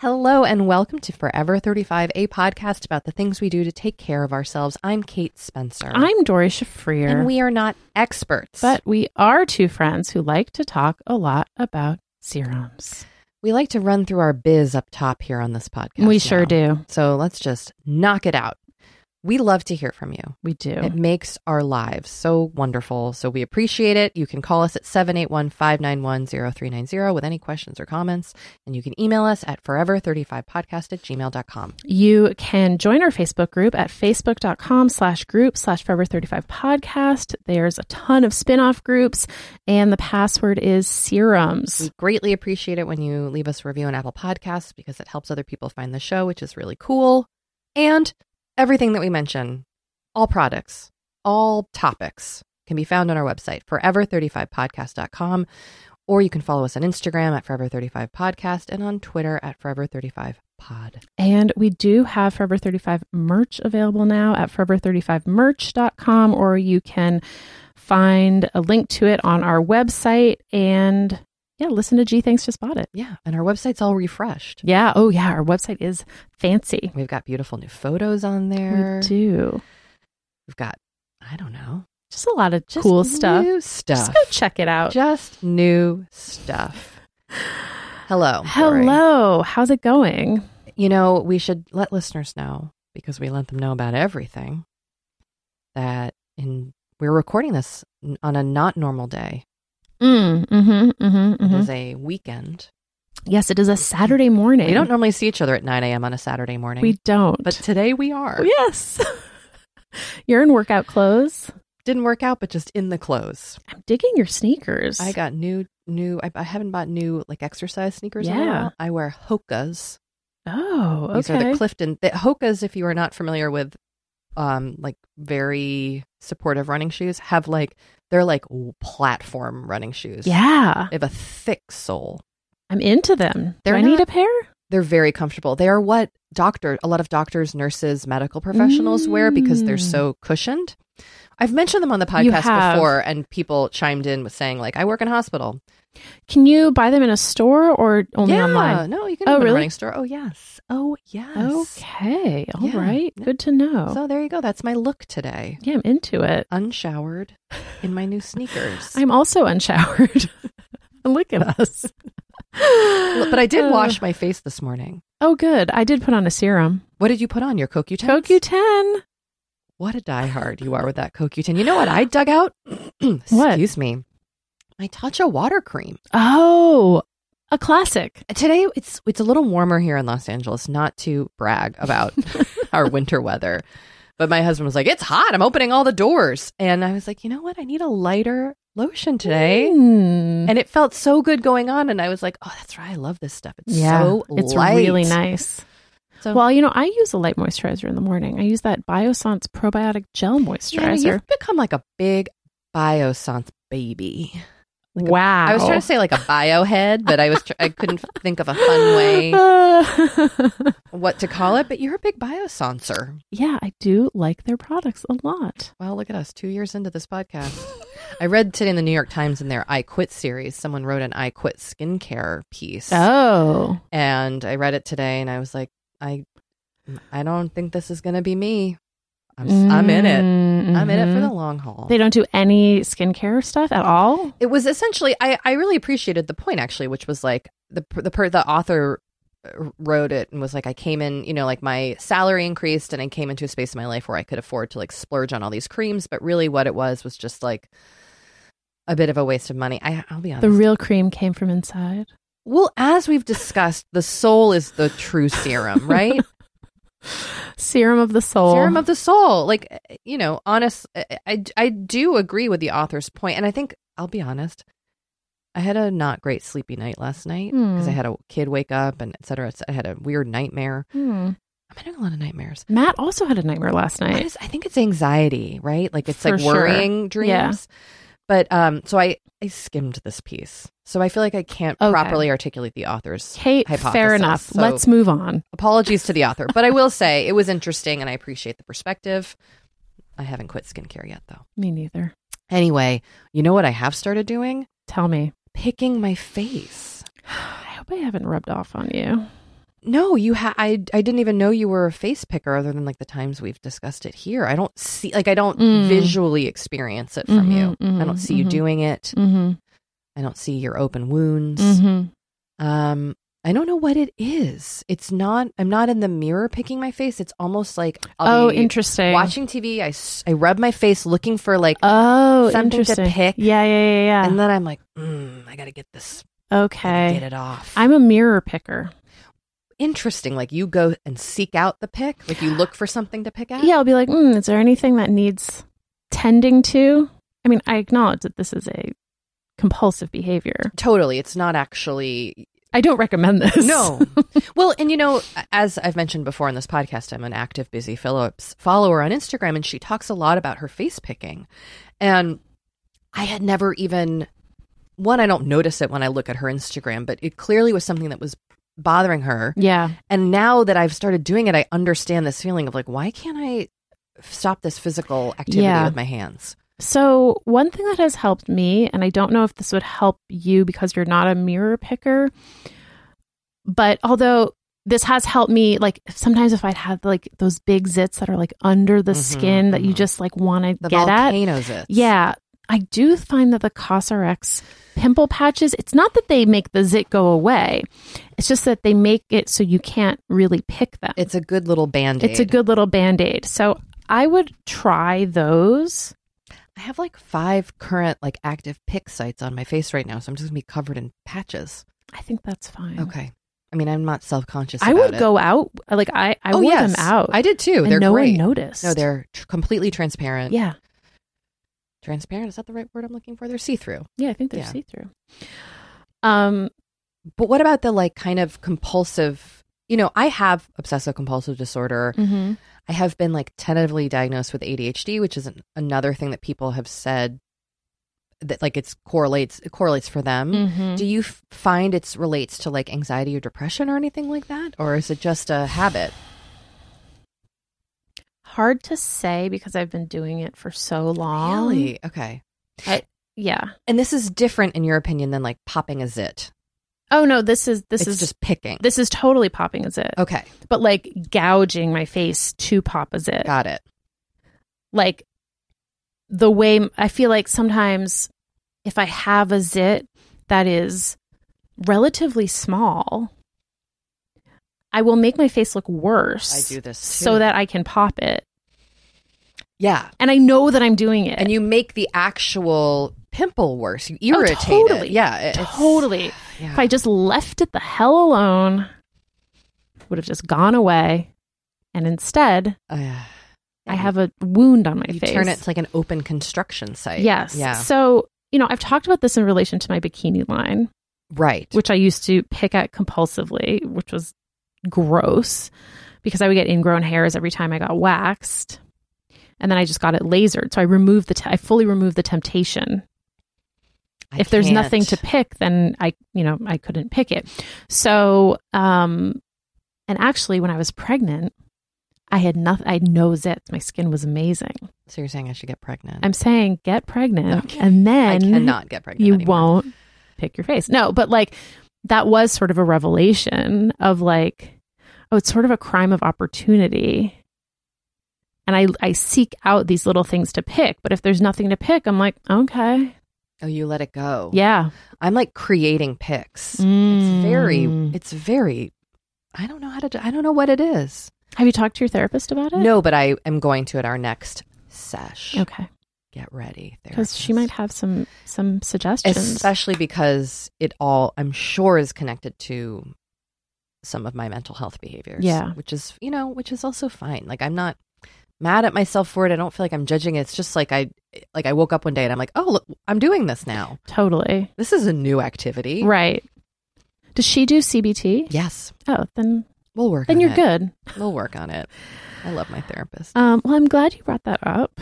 Hello and welcome to Forever 35, a podcast about the things we do to take care of ourselves. I'm Kate Spencer. I'm Doree Shafrir. and we are not experts, but we are two friends who like to talk a lot about serums. we like to run through our biz up top here on this podcast. we sure now. do. So let's just knock it out. We love to hear from you. We do. It makes our lives so wonderful. So we appreciate it. You can call us at 781 591 0390 with any questions or comments. And you can email us at forever35podcast at gmail.com. You can join our Facebook group at facebook.com slash group slash forever 35 podcast. There's a ton of spin-off groups and the password is serums. We greatly appreciate it when you leave us a review on Apple Podcasts because it helps other people find the show, which is really cool. And everything that we mention, all products, all topics can be found on our website, forever35podcast.com, or you can follow us on Instagram at forever35podcast and on Twitter at forever35pod. And we do have Forever 35 merch available now at forever35merch.com, or you can find a link to it on our website and yeah, listen to G Thanks Just Bought It. Yeah, and our website's all refreshed. Yeah. Oh, yeah. Our website is fancy. We've got beautiful new photos on there. We do. We've got, I don't know, Just a lot of just cool stuff. New Just stuff. go check it out. Just new stuff. Hello. Dory. Hello. How's it going? You know, we should let listeners know because we let them know about everything that in we're recording this on a not normal day. Mm, mm-hmm, mm-hmm, It is a weekend. Yes, it is a Saturday morning. We don't normally see each other at 9 a.m. on a Saturday morning. We don't. but today we are. yes. You're in workout clothes. Didn't work out, but just in the clothes. I'm digging your sneakers. I got new, new, I, I haven't bought new like exercise sneakers Yeah. I wear Hoka's Oh, okay. These are the Clifton. The Hoka's, if you are not familiar with, um, like very supportive running shoes, have like they're like platform running shoes. yeah, they have a thick sole. I'm into them. They're Do I need a pair? They're very comfortable. They are what doctor, a lot of doctors, nurses, medical professionals wear because they're Mm. so cushioned. I've mentioned them on the podcast before, and people chimed in with saying like, "I work in a hospital." Can you buy them in a store or only yeah, online? no, you can Oh, go to a really? running store. Oh yes, oh yes. Okay, all right, Yeah. good to know. So there you go. That's my look today. yeah, I'm into it. Unshowered in my new sneakers. I'm also unshowered. Look at us. but I did Uh, wash my face this morning. Oh, good. I did put on a serum. What did you put on your CoQ10? CoQ10. What a diehard you are with that CoQ10. You know what I dug out? Excuse me. My Tatcha water cream. Oh, a classic. Today it's it's a little warmer here in Los Angeles, not to brag about our winter weather. But my husband was like, "It's hot. I'm opening all the doors." And I was like, "You know what? I need a lighter lotion today." Mm. And it felt so good going on and I was like, "Oh, that's right. I love this stuff. It's yeah, so it's light." really nice. So Well, you know, I use a light moisturizer in the morning. I use that Biossance probiotic gel moisturizer. yeah, you've become like a big Biossance baby. Like wow. I was trying to say like a biohead, but I was tr- I couldn't think of a fun way what to call it. But you're a big biosancer. yeah, I do like their products a lot. Well, look at us, two years into this podcast. I read today in the New York Times in their I Quit series, someone wrote an I Quit skincare piece, Oh, and I read it today, and I was like, I, I don't think this is going to be me. I'm, s- I'm in it. I'm in it for the long haul. Mm-hmm. They don't do any skincare stuff at all. it was essentially I, I really appreciated the point actually which was like the the per, the author uh, wrote it and was like I came in you know like my salary increased and I came into a space in my life where I could afford to like splurge on all these creams but really what it was was just like a bit of a waste of money I I'll be honest The real cream came from inside. Well as we've discussed the soul is the true serum right Serum of the soul. serum of the soul like you know honest I, I I do agree with the author's point and I think I'll be honest I had a not great sleepy night last night because I Hmm. had a kid wake up and et cetera. et cetera. I had a weird nightmare. Hmm. I'm having a lot of nightmares. Matt also had a nightmare last night. is- I think it's anxiety, right? Like it's For like sure. worrying dreams. Yeah. But um, so I I skimmed this piece, so I feel like I can't Okay. properly articulate the author's Kate, hypothesis. fair enough. So Let's move on. apologies to the author, but I will say it was interesting, and I appreciate the perspective. I haven't quit skincare yet, though. Me neither. Anyway, you know what I have started doing? Tell me. Picking my face. I hope I haven't rubbed off on you. No, you ha- I I didn't even know you were a face picker other than like the times we've discussed it here. I don't see like I don't Mm. visually experience it from Mhm, you. I mhm, don't see you mhm. doing it. I don't see your open wounds. Mm-hmm. Um I don't know what it is. It's not I'm not in the mirror picking my face. It's almost like I'll Oh, be interesting. watching TV, I, I rub my face looking for like Oh, something to pick. Yeah, yeah, yeah, yeah. and then I'm like, mm, I got to get this okay. get it off. I'm a mirror picker. interesting like you go and seek out the pick, like you look for something to pick at. Yeah, I'll be like, mm, is there anything that needs tending to? I mean, I acknowledge that this is a compulsive behavior. Totally. It's not actually I don't recommend this. No. well, and you know, as I've mentioned before in this podcast, I'm an active Busy Phillips follower on Instagram, and she talks a lot about her face picking. And I had never even, one, I don't notice it when I look at her Instagram, but it clearly was something that was bothering her. yeah. And now that I've started doing it, I understand this feeling of like, why can't I stop this physical activity Yeah. with my hands? So, one thing that has helped me, and I don't know if this would help you because you're not a mirror picker, but although this has helped me, like sometimes if I'd had like those big zits that are like under the Mhm, skin that you mhm. just like want to get at, volcanoes it. Yeah, I do find that the CosRX pimple patches, it's not that they make the zit go away. It's just that they make it so you can't really pick them. It's a good little band aid. It's a good little band-aid. So I would try those. I have like five current like active pick sites on my face right now, so I'm just gonna be covered in patches. I think that's fine. Okay. I mean, I'm not self conscious. I would go out like I I oh wore yes, them out. I did too. and They're no great. one noticed. No, they're tr- completely transparent. yeah, transparent. Is that the right word I'm looking for? They're see through. yeah. I think they're Yeah. see through. Um, But what about the like kind of compulsive? You know, I have obsessive compulsive disorder. Mm-hmm. I have been like tentatively diagnosed with ADHD, which is an, another thing that people have said that like it's correlates it correlates for them. Mm-hmm. Do you f- find it's relates to like anxiety or depression or anything like that, or is it just a habit? Hard to say because I've been doing it for so long. Really? Okay. Yeah. And this is different in your opinion than like popping a zit. Oh no, this is this it's is just picking. this is totally popping a zit. okay, But like gouging my face to pop a zit. got it. like the way I feel like sometimes if I have a zit that is relatively small, I will make my face look worse. I do this so that I can pop it. Yeah, And I know that I'm doing it. and you make the actual pimple worse. You irritate Oh, totally. it. Yeah, totally. Yeah. If I just left it the hell alone, it would have just gone away. And instead, Uh, I have a wound on my you face. turn it to like an open construction site. Yes. Yeah. So, you know, I've talked about this in relation to my bikini line. Right. which I used to pick at compulsively, which was gross because I would get ingrown hairs every time I got waxed. And then I just got it lasered. So I removed the, I fully removed the temptation. I if there's nothing to pick, then I, you know, I couldn't pick it. So, um, and actually when I was pregnant, I had nothing, I had no zits. My skin was amazing. So you're saying I should get pregnant? I'm saying get pregnant Okay. and I then cannot get pregnant. you anymore. won't pick your face. No, but like that was sort of a revelation of like, oh, it's sort of a crime of opportunity. And I I seek out these little things to pick, but if there's nothing to pick, I'm like, okay, Oh, you let it go. yeah, I'm like creating pics. Mm. It's very. It's very. I don't know how to. Do, I don't know what it is. Have you talked to your therapist about it? No, but I am going to at our next sesh. Okay, Get ready, because she might have some some suggestions. especially because it all I'm sure is connected to some of my mental health behaviors. Yeah. which is you know which is also fine. Like I'm not mad at myself for it. I don't feel like I'm judging it. It's just like I like I woke up one day and I'm like, oh, look, I'm doing this now. totally This is a new activity. right. Does she do CBT? Yes, Oh, then we'll work. then you're it. good. We'll work on it. I love my therapist. Um, well, I'm glad you brought that up.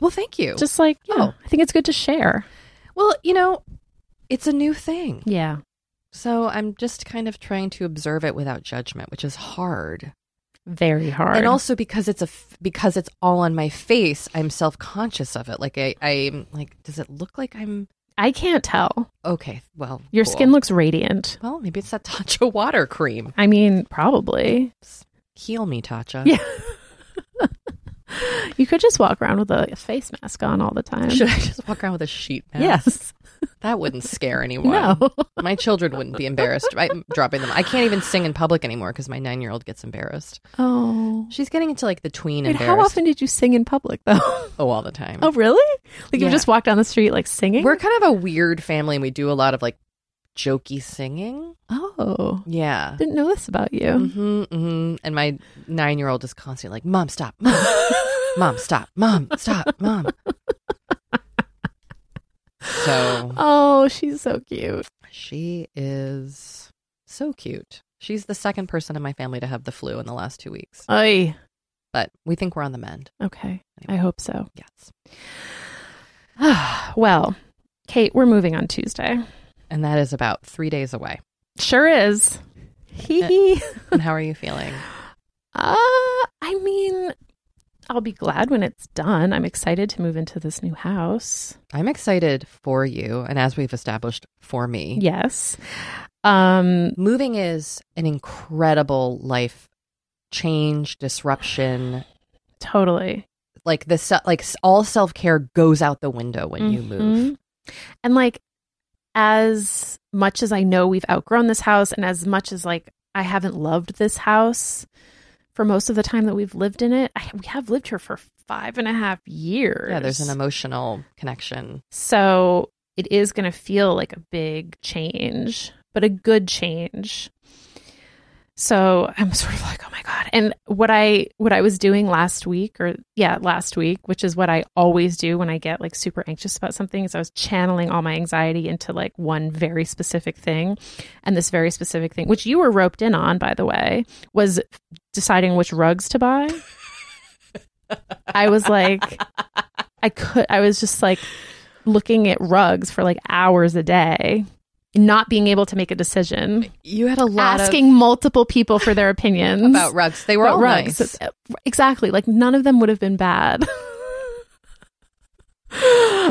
well, thank you. Just like, yeah, Oh. I think it's good to share. well, you know, it's a new thing. Yeah. So I'm just kind of trying to observe it without judgment, which is hard. Very hard. and also because it's a f- because it's all on my face i'm self-conscious of it like i i'm like does it look like i'm I can't tell. okay well Your cool. skin looks radiant. well maybe it's that tatcha water cream I mean, probably. heal me tatcha Yeah. you could just walk around with a face mask on all the time. should i just walk around with a sheet mask Yes. That wouldn't scare anyone No. my children wouldn't be embarrassed by dropping them i can't even sing in public anymore because my nine-year-old gets embarrassed Oh. she's getting into like the tween Wait, how often did you sing in public though? oh all the time oh, really? Like you just walk down the street like singing? we're kind of a weird family and we do a lot of like jokey singing oh. yeah Didn't know this about you. hmm hmm And my nine year old is constantly like, Mom, stop. Mom, Mom stop. Mom, stop. Mom. So Oh, she's so cute. she is so cute. She's the second person in my family to have the flu in the last two weeks, Oy. but we think we're on the mend. Okay. I hope so. Yes. well, Kate, we're moving on Tuesday. And that is about three days away. Sure is. Hee hee. And how are you feeling? Uh, I mean, I'll be glad when it's done. I'm excited to move into this new house. I'm excited for you. And as we've established, for me. Yes. Um, Moving is an incredible life change, disruption, totally. like the se- like all self care goes out the window when you move. And like, as much as I know we've outgrown this house, and as much as like I haven't loved this house for most of the time that we've lived in it, I, we have lived here for five and a half years. Yeah, there's an emotional connection. So it is going to feel like a big change, but a good change. So I'm sort of like, oh my god. And what I what I was doing last week, or yeah, last week, which is what I always do when I get like super anxious about something, is I was channeling all my anxiety into like one very specific thing, and this very specific thing, which you were roped in on, by the way, was deciding which rugs to buy. I was like, I could, I was just like looking at rugs for like hours a day not being able to make a decision. You had a lot asking multiple people for their opinions about rugs. They were all rugs. Nice. Exactly. Like none of them would have been bad.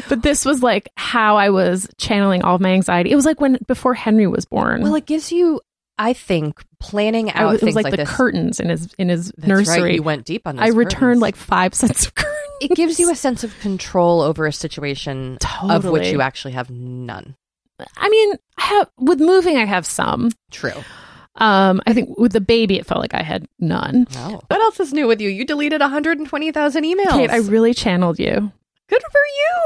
but this was like how I was channeling all of my anxiety. It was like when before Henry was born. Well, it gives you I think planning out was, it was like, like the this. curtains in his in his That's nursery. Right. You went deep on. I returned curtains. like five sets of curtains. It gives you a sense of control over a situation totally. of which you actually have none. I mean, I have with moving, I have some. True. Um, I think with the baby, it felt like I had none. Oh. What else is new with you? You deleted 120,000 emails. Kate, I really channeled you. Good for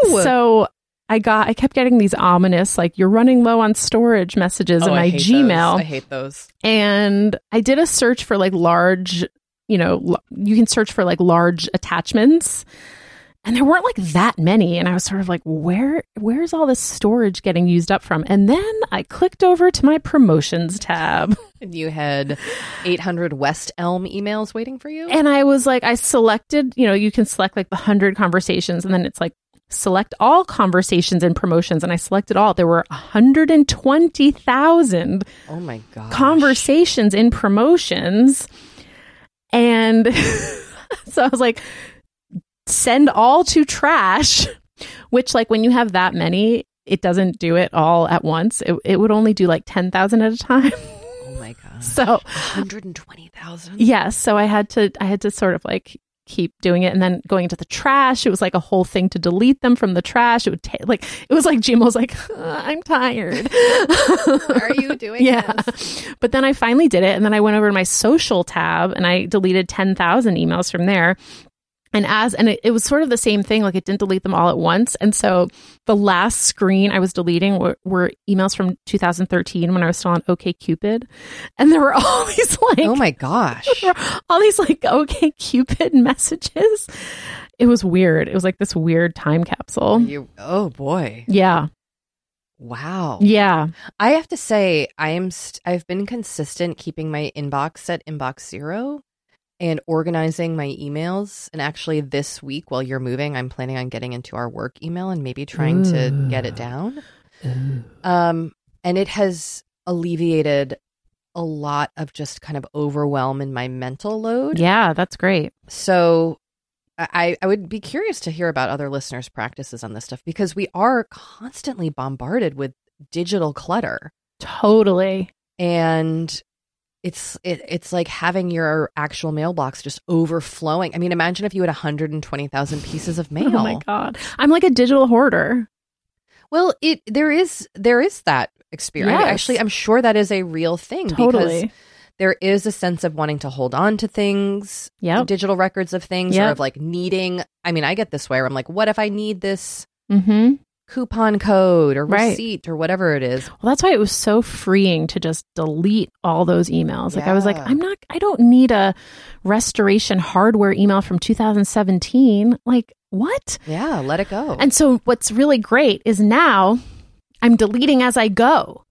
you. So I got, I kept getting these ominous, like you're running low on storage messages oh, in my Gmail. Those. I hate those. And I did a search for like large, you know, you can search for like large attachments and there weren't like that many and i was sort of like where where's all this storage getting used up from and then i clicked over to my promotions tab and you had 800 west elm emails waiting for you and i was like i selected you know you can select like the 100 conversations and then it's like select all conversations and promotions and i selected all there were 120000 oh my god conversations in promotions and so i was like send all to trash, which like when you have that many, it doesn't do it all at once. It, it would only do like 10,000 at a time. Oh my god. So 120,000. Yes, so I had to I had to sort of like keep doing it. And then going into the trash it was like a whole thing to delete them from the trash. It would take like it was like Gmail was like uh, i'm tired. Are you doing yeah. this? but then i finally did it and then i went over to my social tab and i deleted 10,000 emails from there and as and it, it, was sort of the same thing like it didn't delete them all at once. And so the last screen i was deleting were, were emails from 2013 when i was still on OkCupid and there were all these like oh my gosh. all these like OkCupid messages. It was weird. It was like this weird time capsule. You, oh boy. Yeah. Wow. Yeah. I have to say I am st- I've been consistent keeping my inbox at inbox 0 and organizing my emails. And actually, this week while you're moving, I'm planning on getting into our work email and maybe trying Ooh. to get it down. Ooh. Um, and it has alleviated a lot of just kind of overwhelm in my mental load. Yeah, that's great. So I, I would be curious to hear about other listeners' practices on this stuff because we are constantly bombarded with digital clutter. Totally. And it's it, it's like having your actual mailbox just overflowing. I mean, imagine if you had 120,000 pieces of mail. Oh my god. I'm like a digital hoarder. Well, it there is there is that experience. Yes. Actually, I'm sure that is a real thing totally. because there is a sense of wanting to hold on to things, yeah, digital records of things, yep. or of like needing. I mean, I get this way where I'm like, what if I need this? Mm-hmm coupon code or receipt right. or whatever it is. Well, that's why it was so freeing to just delete all those emails. Like I was like, I'm not I don't need a restoration hardware email from 2017. Like, what? Yeah, let it go. And so what's really great is now I'm deleting as I go.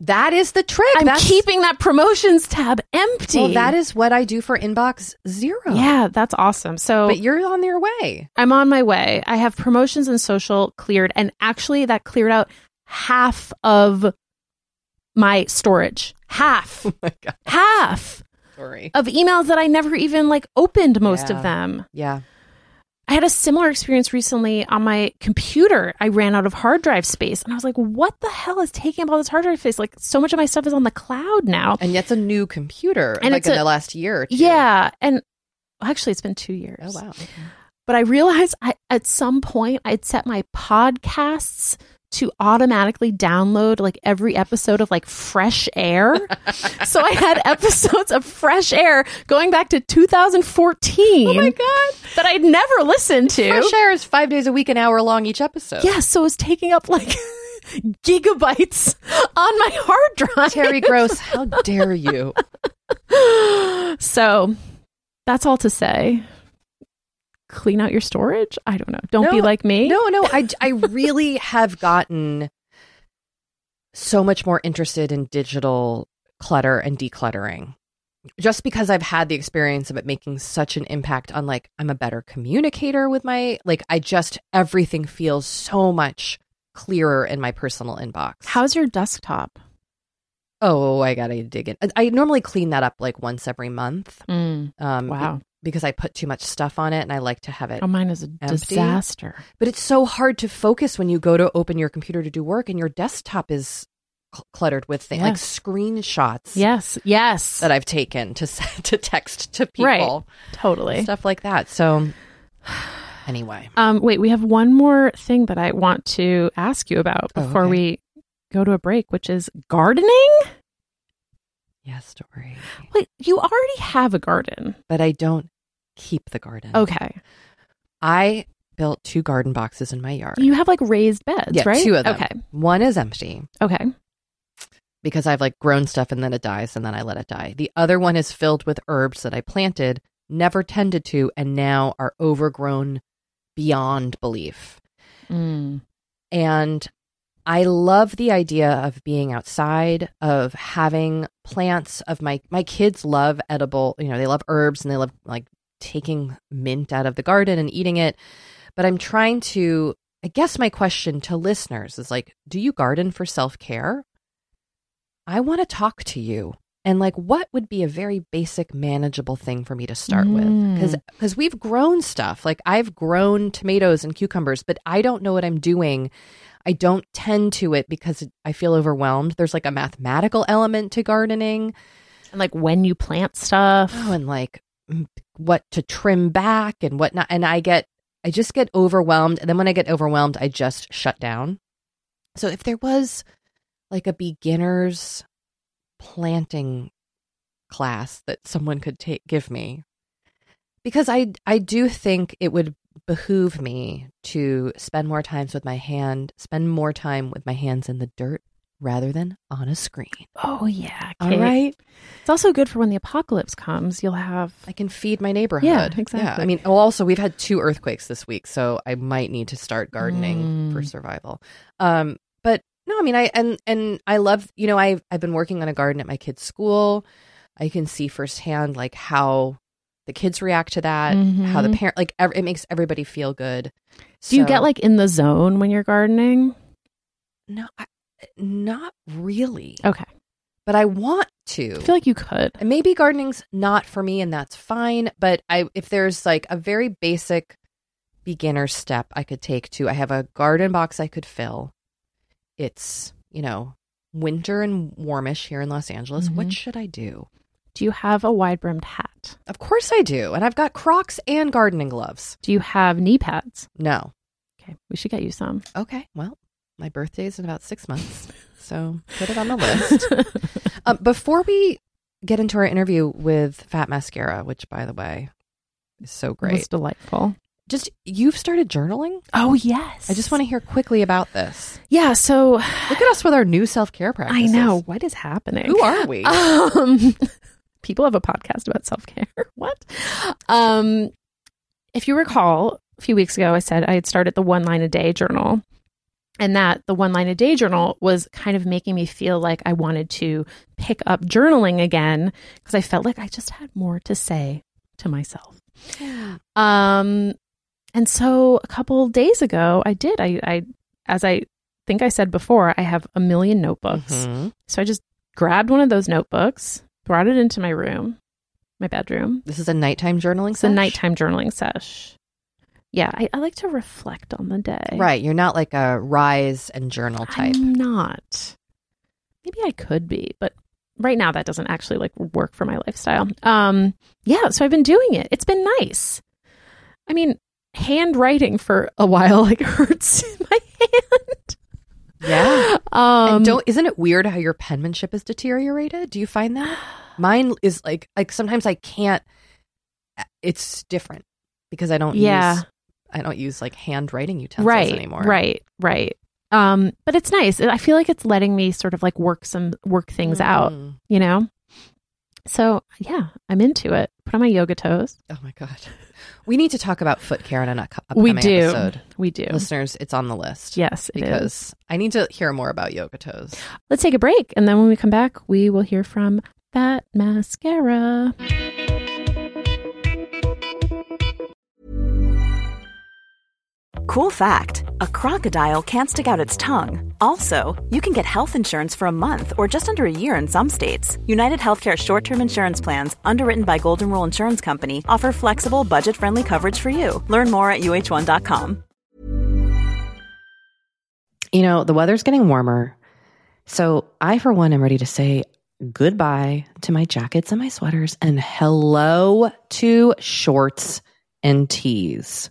That is the trick. I'm that's, keeping that promotions tab empty. Well, that is what I do for inbox zero. Yeah, that's awesome. So, but you're on your way. I'm on my way. I have promotions and social cleared, and actually, that cleared out half of my storage. Half. Oh my god. Half. Sorry. Of emails that I never even like opened most yeah. of them. Yeah. I had a similar experience recently on my computer. I ran out of hard drive space and I was like, what the hell is taking up all this hard drive space? Like, so much of my stuff is on the cloud now. And yet it's a new computer, and like in a, the last year Yeah. And actually, it's been two years. Oh, wow. Okay. But I realized I, at some point I'd set my podcasts to automatically download like every episode of like Fresh Air. so I had episodes of Fresh Air going back to 2014. Oh my God. That I'd never listened to. Fresh Air is five days a week, an hour long each episode. Yeah. So it was taking up like gigabytes on my hard drive. Terry Gross, how dare you? so that's all to say. Clean out your storage. I don't know. Don't be like me. No, no, I, I really have gotten so much more interested in digital clutter and decluttering. Just because I've had the experience of it making such an impact on like I'm a better communicator with my like I just everything feels so much clearer in my personal inbox. How's your desktop? Oh, I gotta dig in. I normally clean that up like once every month. Um, Wow. Because I put too much stuff on it, and I like to have it. Oh, mine is a disaster. But it's so hard to focus when you go to open your computer to do work, and your desktop is cl- cluttered with things like screenshots Yes. Yes. that I've taken to send to text to people, Right. totally. stuff like that. So, anyway, Um, wait, we have one more thing that I want to ask you about Oh, before okay. we go to a break, which is gardening. yes, story. Wait, you already have a garden. But I don't keep the garden. Okay. I built two garden boxes in my yard. You have like raised beds, yeah, right? two of them. Okay. One is empty. Okay. because I've like grown stuff and then it dies and then I let it die. The other one is filled with herbs that I planted, never tended to, and now are overgrown beyond belief. Mm. And I love the idea of being outside, of having plants of my my kids love edible, you know, they love herbs and they love like taking mint out of the garden and eating it. But I'm trying to I guess my question to listeners is like, do you garden for self-care? I want to talk to you. And like what would be a very basic manageable thing for me to start with? Mm. Cuz cuz we've grown stuff. Like I've grown tomatoes and cucumbers, but I don't know what I'm doing. I don't tend to it because I feel overwhelmed. There's like a mathematical element to gardening. And like when you plant stuff. Oh, and like what to trim back and whatnot. And I get, I just get overwhelmed. And then when I get overwhelmed, I just shut down. So if there was like a beginner's planting class that someone could take, give me, because I, I do think it would behoove me to spend more times with my hand, spend more time with my hands in the dirt rather than on a screen. oh yeah. All Kate. right. It's also good for when the apocalypse comes. You'll have I can feed my neighborhood. Yeah, exactly. I mean, well, also we've had two earthquakes this week, so I might need to start gardening Mm. for survival. Um, but no, I mean, I and and I love, you know, I've I've been working on a garden at my kids' school. I can see firsthand like how the kids react to that, how the Mhm. parent like ev- it makes everybody feel good. Do you get like in the zone when you're gardening? no, I, not really, Okay. but I want to. I feel like you could. And maybe gardening's not for me and that's fine but i if there's like a very basic beginner step i could take to i have a garden box i could fill it's you know winter and warmish here in los angeles what Mhm. should i do Do you have a wide brimmed hat? of course i do and i've got crocs and gardening gloves Do you have knee pads? no Okay. We should get you some. okay well my birthday's in about six months so put it on the list um, before we get into our interview with fat mascara which by the way is so great was delightful. just you've started journaling Oh yes. i just want to hear quickly about this Yeah. So look at us with our new self-care practice. I know what is happening. who are we Um, people have a podcast about self care. what? Um, if you recall, a few weeks ago, I said I had started the one line a day journal, and that the one line a day journal was kind of making me feel like I wanted to pick up journaling again because I felt like I just had more to say to myself. Um, and so a couple days ago, I did. I, I, as I think I said before, I have a million notebooks. Mhm. So I just grabbed one of those notebooks, brought it into my room, my bedroom. this is a nighttime journaling It's a nighttime journaling sesh. Yeah, I, I like to reflect on the day. right you're not like a rise and journal type I'm not. Maybe I could be, but right now that doesn't actually like work for my lifestyle. Um, yeah, so I've been doing it. It's been nice. I mean, handwriting for a while like hurts my hand. yeah Um, and don't isn't it weird how your penmanship is deteriorated do you find that mine is like like sometimes i can't it's different because i don't Yeah. use i don't use like handwriting utensils right, anymore Right, right. Um, but it's nice. I feel like it's letting me sort of like work some work things out, Mm. you know? So, yeah, I'm into it. Put on my yoga toes. Oh my god. We need to talk about foot care in an upcoming We do. episode. We do. Listeners, it's on the list. Yes, it is. because I need to hear more about yoga toes. Let's take a break. And then when we come back, we will hear from Fat Mascara. Cool fact a crocodile can't stick out its tongue. Also, you can get health insurance for a month or just under a year in some states. United Healthcare short term insurance plans, underwritten by Golden Rule Insurance Company, offer flexible, budget friendly coverage for you. Learn more at uh1.com. You know, the weather's getting warmer. So I, for one, am ready to say goodbye to my jackets and my sweaters and hello to shorts and tees.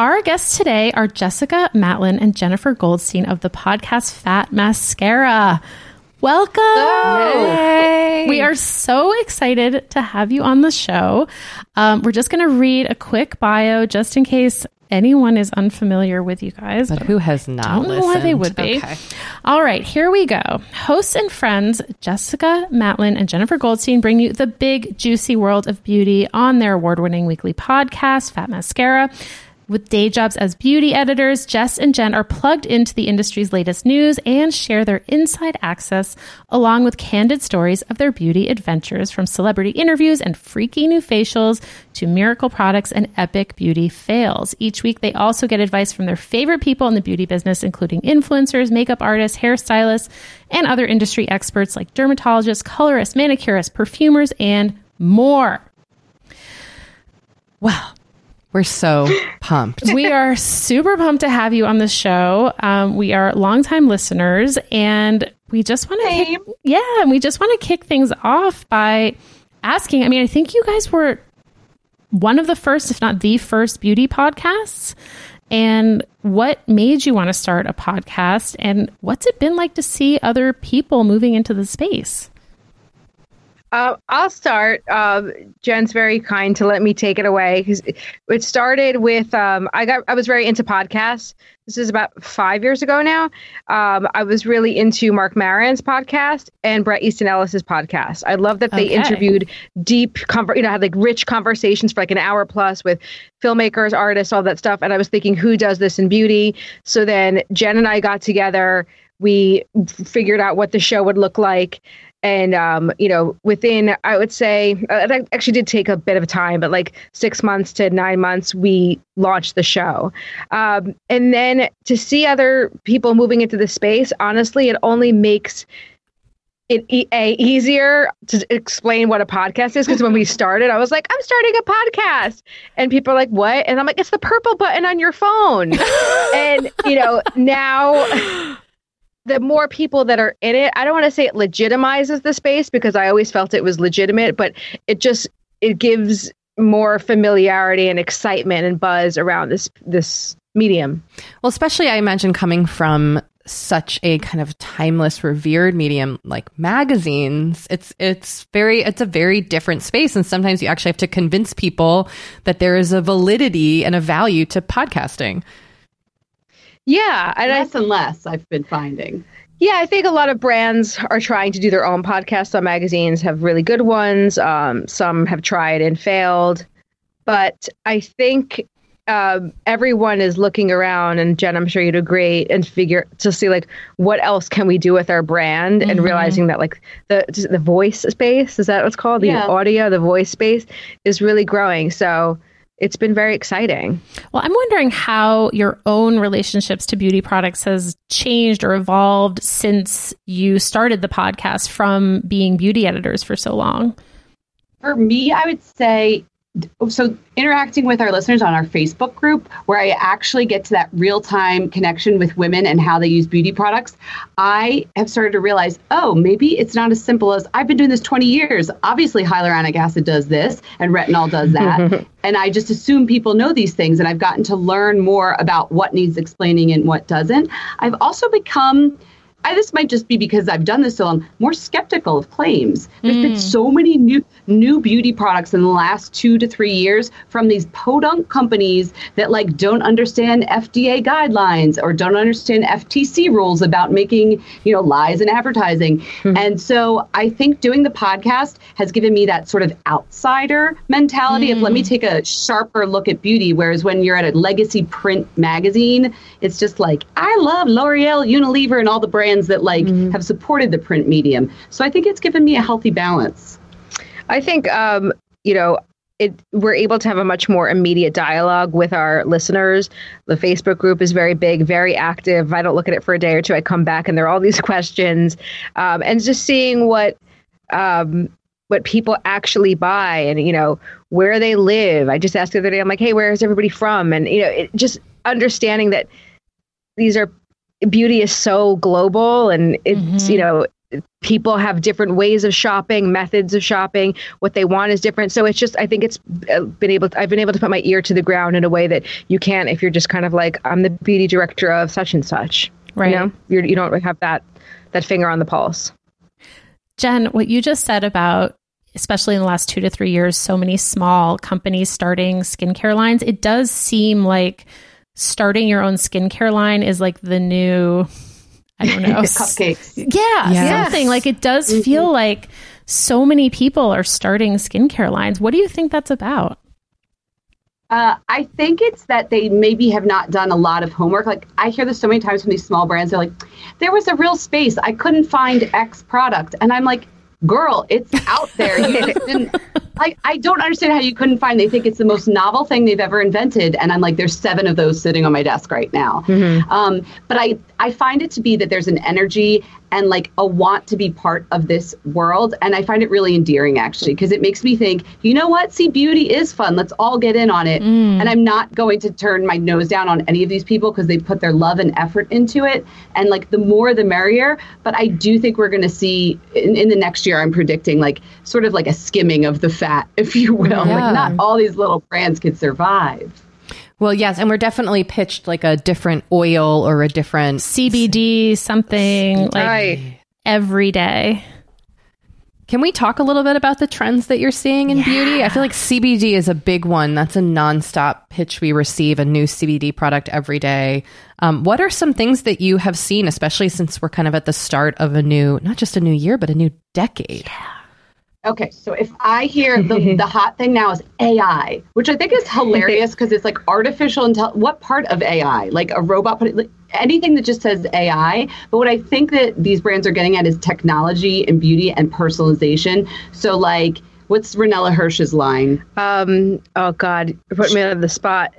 Our guests today are Jessica Matlin and Jennifer Goldstein of the podcast Fat Mascara. Welcome. We are so excited to have you on the show. Um, we're just going to read a quick bio just in case anyone is unfamiliar with you guys. But who has not I Don't know why they would be. Okay. All right, here we go. Hosts and friends Jessica Matlin and Jennifer Goldstein bring you the big, juicy world of beauty on their award winning weekly podcast, Fat Mascara. With day jobs as beauty editors, Jess and Jen are plugged into the industry's latest news and share their inside access along with candid stories of their beauty adventures from celebrity interviews and freaky new facials to miracle products and epic beauty fails. Each week, they also get advice from their favorite people in the beauty business, including influencers, makeup artists, hairstylists, and other industry experts like dermatologists, colorists, manicurists, perfumers, and more. Well, we're so pumped. we are super pumped to have you on the show. Um, we are longtime listeners, and we just want to, yeah, and we just want to kick things off by asking. I mean, I think you guys were one of the first, if not the first, beauty podcasts. And what made you want to start a podcast? And what's it been like to see other people moving into the space? Uh, I'll start. Uh, Jen's very kind to let me take it away because it started with um, I got I was very into podcasts. This is about five years ago now. Um, I was really into Marc Maron's podcast and Bret Easton Ellis's podcast. I love that they okay. interviewed deep, conver- you know, had like rich conversations for like an hour plus with filmmakers, artists, all that stuff. And I was thinking, who does this in beauty? So then Jen and I got together. We figured out what the show would look like and um, you know within i would say uh, it actually did take a bit of time but like six months to nine months we launched the show. Um, and then to see other people moving into the space honestly it only makes it e- a, easier to explain what a podcast is because when we started i was like i'm starting a podcast. And people are like what? And i'm like it's the purple button on your phone. And you know now the more people that are in it, I don't want to say it legitimizes the space because I always felt it was legitimate, but it just it gives more familiarity and excitement and buzz around this this medium. Well, especially I imagine coming from such a kind of timeless revered medium like magazines it's it's very it's a very different space and sometimes you actually have to convince people that there is a validity and a value to podcasting yeah and less I, and less i've been finding yeah, I think a lot of brands are trying to do their own podcasts. Some magazines have really good ones. Um, some have tried and failed. But I think um, everyone is looking around, and Jen, I'm sure you'd agree, and figure to see like what else can we do with our brand, mm-hmm. and realizing that like the the voice space is that what's called the audio, the voice space is really growing. So it's been very exciting. Well, I'm wondering how your own relationships to beauty products has changed or evolved since you started the podcast from being beauty editors for so long. For me, I would say so interacting with our listeners on our Facebook group, where I actually get to that real time connection with women and how they use beauty products, I have started to realize, oh, maybe it's not as simple as I've been doing this 20 years. Obviously, hyaluronic acid does this and retinol does that. and I just assume people know these things. And I've gotten to learn more about what needs explaining and what doesn't. I've also become I, this might just be because I've done this so long, more skeptical of claims. There's mm. been so many new new beauty products in the last two to three years from these podunk companies that like don't understand FDA guidelines or don't understand FTC rules about making, you know, lies in advertising. Mm. And so I think doing the podcast has given me that sort of outsider mentality mm. of let me mm. take a sharper look at beauty. Whereas when you're at a legacy print magazine, it's just like, I love L'Oreal, Unilever, and all the brands brands that like mm-hmm. have supported the print medium. So I think it's given me a healthy balance. I think um, you know, it, we're able to have a much more immediate dialogue with our listeners. The Facebook group is very big, very active. If I don't look at it for a day or two, I come back and there are all these questions, um, and just seeing what um, what people actually buy and you know where they live. I just asked the other day, I'm like, hey, where is everybody from? And you know, it, just understanding that these are beauty is so global and it's mm-hmm. you know people have different ways of shopping methods of shopping. What they want is different. So it's just i think it's been able to, i've been able to put my ear to the ground in a way that you can't if you're just kind of like i'm the beauty director of such and such. Right. you know? You're, you don't have that that finger on the pulse. Jen what you just said about especially in the last two to three years so many small companies starting skincare lines it does seem like starting your own skincare line is like the new I don't know cupcakes. Yeah, yes. something like it does mm-hmm. feel like so many people are starting skincare lines. What do you think that's about? Uh, I think it's that they maybe have not done a lot of homework. Like I hear this so many times from these small brands. They're like, "There was a real space. I couldn't find X product," and I'm like, "Girl, it's out there. You just didn't." I, I don't understand how you couldn't find. They think it's the most novel thing they've ever invented, and I'm like, there's seven of those sitting on my desk right now. Mm-hmm. Um, but I I find it to be that there's an energy and like a want to be part of this world. And I find it really endearing actually, because it makes me think, you know what? See, beauty is fun. Let's all get in on it. Mm. And I'm not going to turn my nose down on any of these people because they put their love and effort into it. And like the more the merrier. But I do think we're going to see in, in, the next year, I'm predicting like sort of like a skimming of the fat, if you will. Yeah. Like not all these little brands could survive. Well, yes, and we're definitely pitched like a different oil or a different CBD something like right. every day. Can we talk a little bit about the trends that you're seeing in yeah. beauty? I feel like CBD is a big one. That's a nonstop pitch. We receive a new CBD product every day. Um, what are some things that you have seen, especially since we're kind of at the start of a new, not just a new year, but a new decade? Yeah. Okay, so if I hear the, the hot thing now is AI, which I think is hilarious because it's like artificial intelligence. What part of AI? Like a robot? Put like, anything that just says AI. But what I think that these brands are getting at is technology and beauty and personalization. So like, what's Ranella Hirsch's line? Um. Oh God, put me on the spot.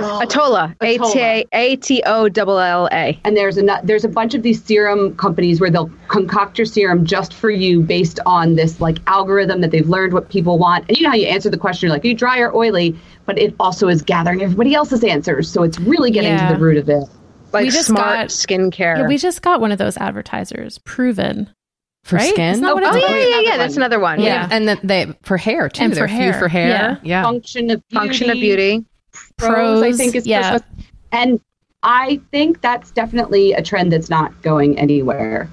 Oh, Atolla, A T A T O L L A. And there's a there's a bunch of these serum companies where they'll concoct your serum just for you based on this like algorithm that they've learned what people want. And you know how you answer the question, you're like, are you dry or oily? But it also is gathering everybody else's answers, so it's really getting yeah. to the root of it. Like we just smart got, skincare. Yeah, we just got one of those advertisers, proven for right? skin. Oh, oh yeah, yeah, yeah. That's another one. Yeah, yeah. and the, they for hair too. And They're for hair. for hair. Yeah. yeah. Function of beauty. function of beauty pros, pros I think is yeah. and I think that's definitely a trend that's not going anywhere.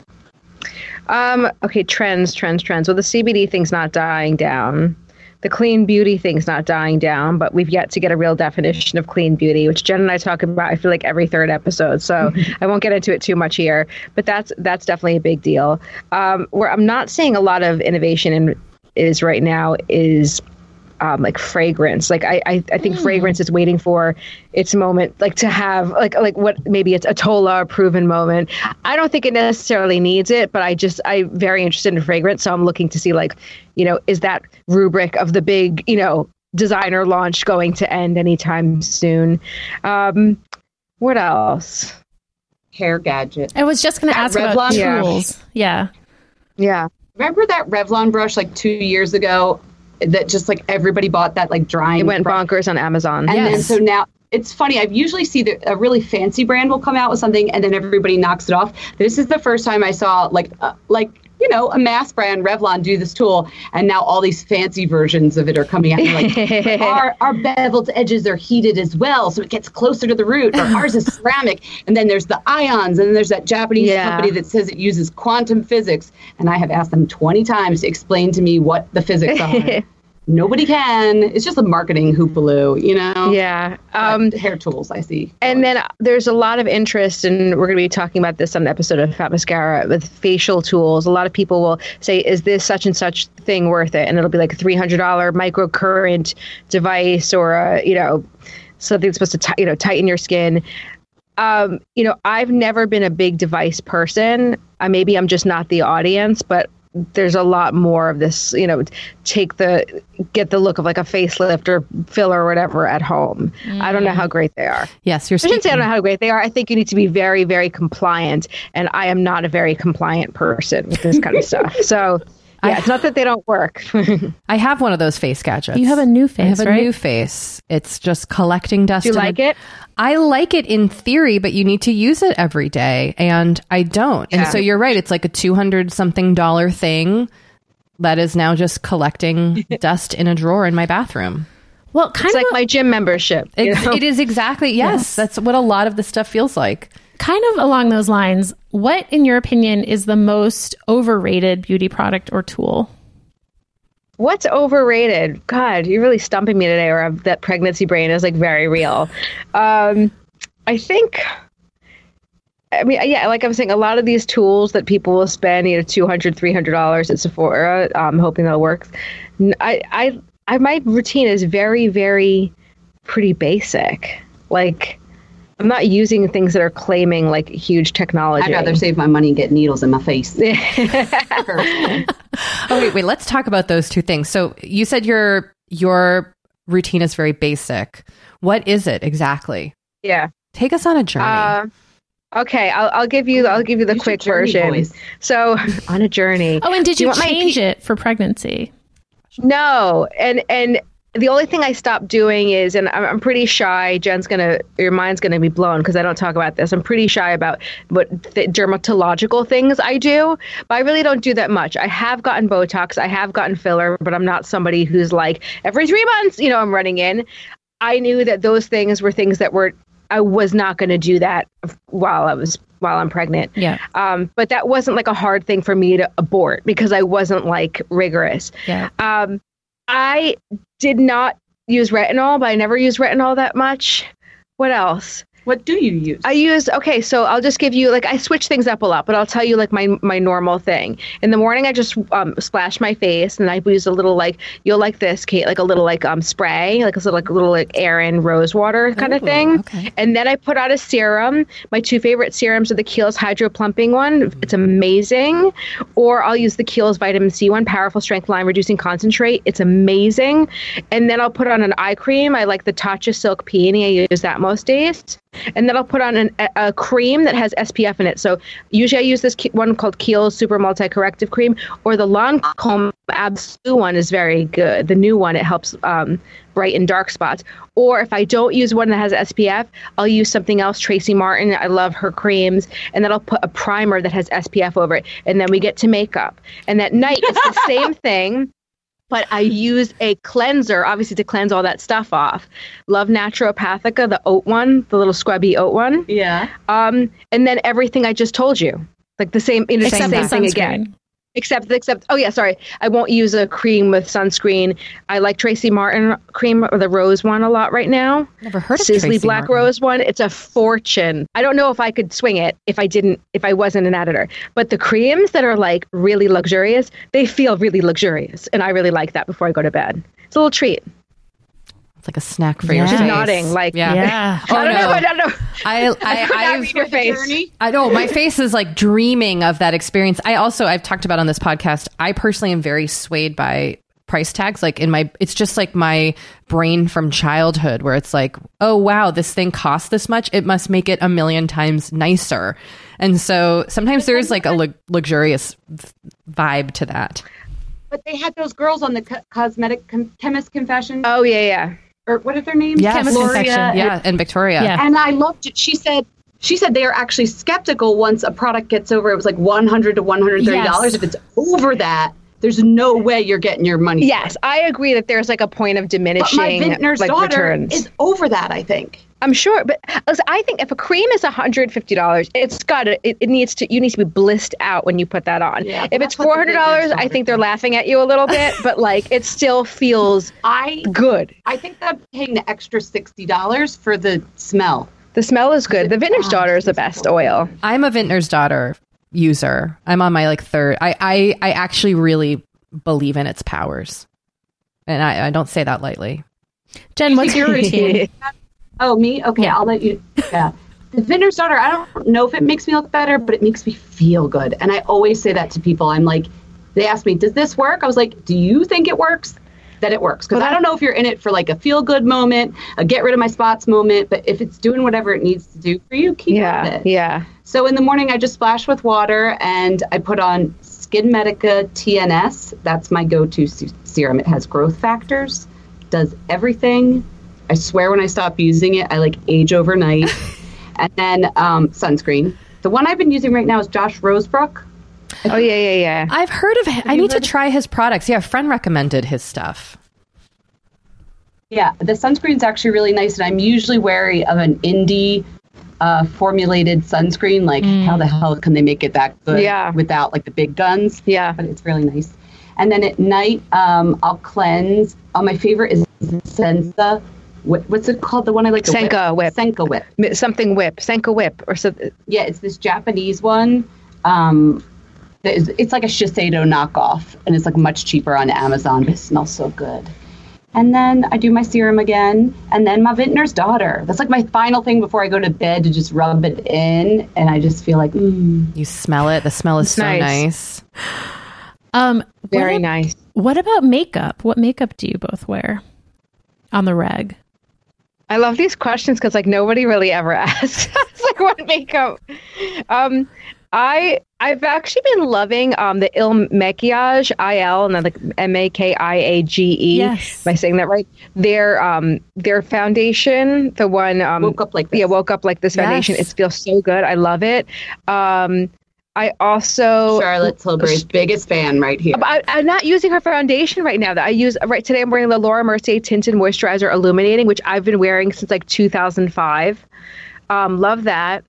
Um, okay, trends, trends, trends. Well, the CBD thing's not dying down. The clean beauty thing's not dying down, but we've yet to get a real definition of clean beauty, which Jen and I talk about. I feel like every third episode, so I won't get into it too much here. But that's that's definitely a big deal. Um, where I'm not seeing a lot of innovation in is right now is um, like fragrance. Like I, I, I think mm. fragrance is waiting for its moment, like to have like like what maybe it's Atolla proven moment. I don't think it necessarily needs it, but I just I'm very interested in fragrance, so I'm looking to see like, you know, is that rubric of the big you know designer launch going to end anytime soon? Um, what else? Hair gadget. I was just going to ask Revlon about tools. Yeah. yeah. Yeah. Remember that Revlon brush like two years ago that just like everybody bought that like drying. It went bonkers on Amazon. And yes. then so now it's funny. I've usually see that a really fancy brand will come out with something and then everybody knocks it off. This is the first time I saw like uh, like you know a mass brand Revlon do this tool, and now all these fancy versions of it are coming out. Like our our beveled edges are heated as well, so it gets closer to the root. Or ours is ceramic, and then there's the ions, and then there's that Japanese yeah. company that says it uses quantum physics. And I have asked them 20 times to explain to me what the physics are. nobody can. It's just a marketing hoopaloo, you know? Yeah. Um, hair tools, I see. And then there's a lot of interest, and we're going to be talking about this on an episode of Fat Mascara with facial tools. A lot of people will say, is this such and such thing worth it? And it'll be like a $300 microcurrent device or, a, you know, something that's supposed to, t- you know, tighten your skin. Um, you know, I've never been a big device person. Uh, maybe I'm just not the audience, but there's a lot more of this, you know, take the get the look of like a facelift or filler or whatever at home. Mm. I don't know how great they are. Yes, you're. I shouldn't say I don't know how great they are. I think you need to be very, very compliant, and I am not a very compliant person with this kind of stuff. So. Yeah, it's not that they don't work. I have one of those face gadgets. You have a NuFace. I have a right? face. It's just collecting dust. Do you like it? I like it in theory, but you need to use it every day, and I don't. Yeah. And so you're right; it's like a two hundred something dollar thing that is now just collecting dust in a drawer in my bathroom. Well, kind it's of like a, my gym membership. It is exactly yes, yes. That's what a lot of the stuff feels like. Kind of along those lines. What, in your opinion, is the most overrated beauty product or tool? What's overrated? God, you're really stumping me today. Or that pregnancy brain is like very real. Um, I think. I mean, yeah, like I'm saying, a lot of these tools that people will spend, you know, two hundred, three hundred dollars at Sephora, um, hoping that'll work. I, I, I, my routine is very, very, pretty basic. Like, I'm not using things that are claiming like huge technology. I'd rather save my money and get needles in my face. oh wait, wait. Let's talk about those two things. So you said your your routine is very basic. What is it exactly? Yeah, take us on a journey. Uh, okay, I'll, I'll give you I'll give you the you quick version. Voice. So on a journey. Oh, and did you, you change it for pregnancy? No, and and the only thing I stopped doing is, and I'm, I'm pretty shy. Jen's gonna, your mind's gonna be blown because I don't talk about this. I'm pretty shy about what the dermatological things I do, but I really don't do that much. I have gotten Botox, I have gotten filler, but I'm not somebody who's like every three months, you know, I'm running in. I knew that those things were things that were I was not going to do that while I was while I'm pregnant. Yeah. Um, but that wasn't like a hard thing for me to abort because I wasn't like rigorous. Yeah. Um, I did not use retinol, but I never used retinol that much. What else? What do you use? I use okay, so I'll just give you like I switch things up a lot, but I'll tell you like my my normal thing. In the morning, I just um, splash my face, and I use a little like you'll like this, Kate, like a little like um spray, like a little like a little like Erin rose water kind Ooh, of thing. Okay. And then I put out a serum. My two favorite serums are the Kiehl's Hydro Plumping one. It's amazing. Or I'll use the Kiehl's Vitamin C one, Powerful Strength Line Reducing Concentrate. It's amazing. And then I'll put on an eye cream. I like the Tatcha Silk Peony. I use that most days and then I'll put on an, a cream that has SPF in it. So usually I use this one called Kiehl Super Multi Corrective Cream, or the Lancome Absolute one is very good. The new one it helps um, brighten dark spots. Or if I don't use one that has SPF, I'll use something else. Tracie Martyn, I love her creams, and then I'll put a primer that has SPF over it, and then we get to makeup. And at night it's the same thing but I use a cleanser, obviously to cleanse all that stuff off. Love Naturopathica, the oat one, the little scrubby oat one. Yeah. Um, and then everything I just told you, like the same, you know, Except same the thing again. Except, except, oh yeah, sorry, I won't use a cream with sunscreen. I like Tracie Martyn cream or the rose one a lot right now. Never heard of Sisley Tracy Black Martin. Rose one. It's a fortune. I don't know if I could swing it if I didn't, if I wasn't an editor. But the creams that are like really luxurious, they feel really luxurious, and I really like that before I go to bed. It's a little treat. It's like a snack for Yeah. your She's face. nodding, like- yeah. Yeah. Oh, I don't oh, no. know. I don't know. I, I, could I've- your face. I know my face is like dreaming of that experience. I also I've talked about on this podcast. I personally am very swayed by price tags. Like in my, it's just like my brain from childhood, where it's like, oh wow, this thing costs this much. It must make it a million times nicer. And so sometimes there is like a lu- luxurious vibe to that. But they had those girls on the co- cosmetic com- chemist confession, Oh yeah, yeah. Or what are their names? Yes. Chemist Gloria and- Yeah, and Victoria. Yeah. And I loved it. She said she said they are actually skeptical once a product gets over it was like 100 to 130 dollars Yes. if it's over that there's no way you're getting your money Yes, I agree that there's like a point of but diminishing my vintner's like daughter returns. is over that i think I'm sure, but listen, I think if a cream is $150, it's got to, it, it needs to, you need to be blissed out when you put that on. Yeah, if it's that's what the $400, I think they're laughing at you a little bit, but like it still feels i good. i think that paying the extra $60 for the smell The smell is good. The Vintner's Oh, ah, Daughter is the best oil. I'm a Vintner's daughter user. I'm on my like third. I I, I actually really believe in its powers, and I, I don't say that lightly. Jen, what's your routine? oh me okay i'll let you yeah the vintner's daughter i don't know if it makes me look better but it makes me feel good and i always say that to people i'm like they ask me does this work i was like do you think it works that it works because i don't know if you're in it for like a feel good moment a get rid of my spots moment but if it's doing whatever it needs to do for you keep Yeah, it yeah. so in the morning, I just splash with water and I put on Skin Medica TNS. That's my go-to se- serum. It has growth factors, does everything. I swear when I stop using it, I like age overnight. and then um, sunscreen. The one I've been using right now is Josh Rosebrook. Oh yeah, yeah, yeah. I've heard of. I need to try his products. Yeah, a friend recommended his stuff. Yeah, the sunscreen's actually really nice, and I'm usually wary of an indie uh, formulated sunscreen. Like, how the hell can they make it that good Yeah. without like the big guns? Yeah. but it's really nice. And then at night, um, I'll cleanse. Oh, my favorite is Senka. What, what's it called? The one I like. the Senka whip. Senka whip. Something whip, Senka whip, or something. Yeah, it's this Japanese one. Um, that is, it's like a Shiseido knockoff, and it's like much cheaper on Amazon, but it smells so good. And then I do my serum again, and then my vintner's daughter. That's like my final thing before I go to bed to just rub it in, and I just feel like, mm. You smell it. The smell is so Nice. nice. Um, Very what, nice. what about makeup? What makeup do you both wear on the reg? I love these questions because like nobody really ever asks us like what makeup. Um, I I've actually been loving um the Il Makiage I L and then like M A K I A G E. Yes. Am I saying that right? Their um their foundation, the one um woke up like this. yeah woke up like this foundation. Yes. It feels so good. I love it. Um, I also Charlotte Tilbury's biggest fan right here. I, I'm not using her foundation right now. That I use right today. I'm wearing the Laura Mercier tinted moisturizer illuminating, which I've been wearing since like 2005. Um, love that.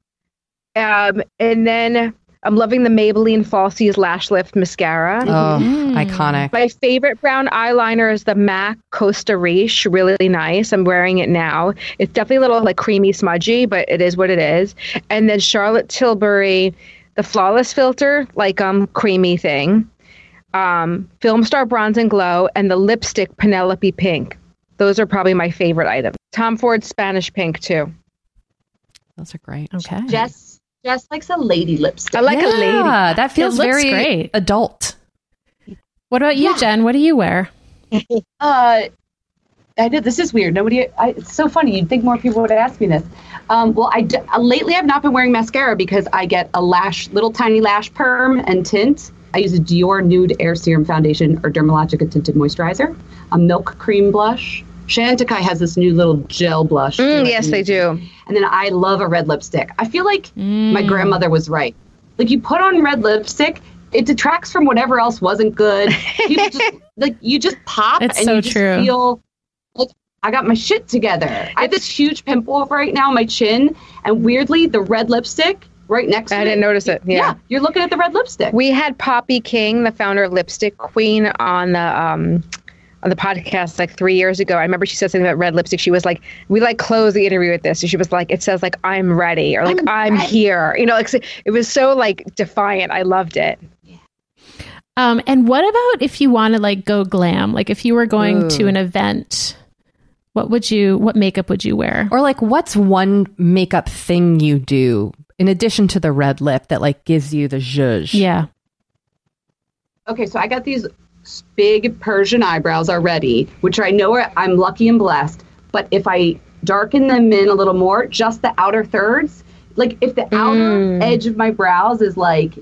Um, and then I'm loving the Maybelline Falsies Lash Lift mascara. Oh, Mm. iconic. My favorite brown eyeliner is the MAC Costa Riche. Really nice. I'm wearing it now. It's definitely a little like creamy smudgy, but it is what it is. And then Charlotte Tilbury, the Flawless Filter, like um creamy thing. Um, Film Star Bronze and Glow, and the lipstick Penelope Pink. Those are probably my favorite items. Tom Ford Spanish Pink too. Those are great. Okay. Jess, Jess likes a lady lipstick. I like a lady. That feels very great. adult. What about you, Yeah. Jen? What do you wear? Uh, I know this is weird. Nobody. I, it's so funny. You'd think more people would ask me this. Um, well, I d- uh, lately I've not been wearing mascara because I get a lash, little tiny lash perm and tint. I use a Dior Nude Air Serum Foundation or Dermalogica Tinted Moisturizer, a milk cream blush. Chantecaille has this new little gel blush. Mm, yes, I they do. And then I love a red lipstick. I feel like my Mm. grandmother was right. Like you put on red lipstick, it detracts from whatever else wasn't good. People just like you just pop It's and so you just true. feel like I got my shit together. I have this huge pimple right now on my chin, and weirdly, the red lipstick right next to it. I didn't notice it. Yeah. you're looking at the red lipstick. We had Poppy King, the founder of Lipstick Queen, on the um on the podcast like three years ago. I remember she said something about red lipstick. She was like, "We like closed the interview with this." And she was like, "It says like I'm ready" or like I'm "I'm, here." You know, like so- it was so like defiant. I loved it. Um, and what about if you want to like go glam? Like if you were going to an event, what would you? What makeup would you wear? Or like, what's one makeup thing you do in addition to the red lip that like gives you the zhuzh? Yeah. Okay, so I got these big Persian eyebrows already, which I know are, I'm lucky and blessed. But if I darken them in a little more, just the outer thirds, like if the outer mm. edge of my brows is like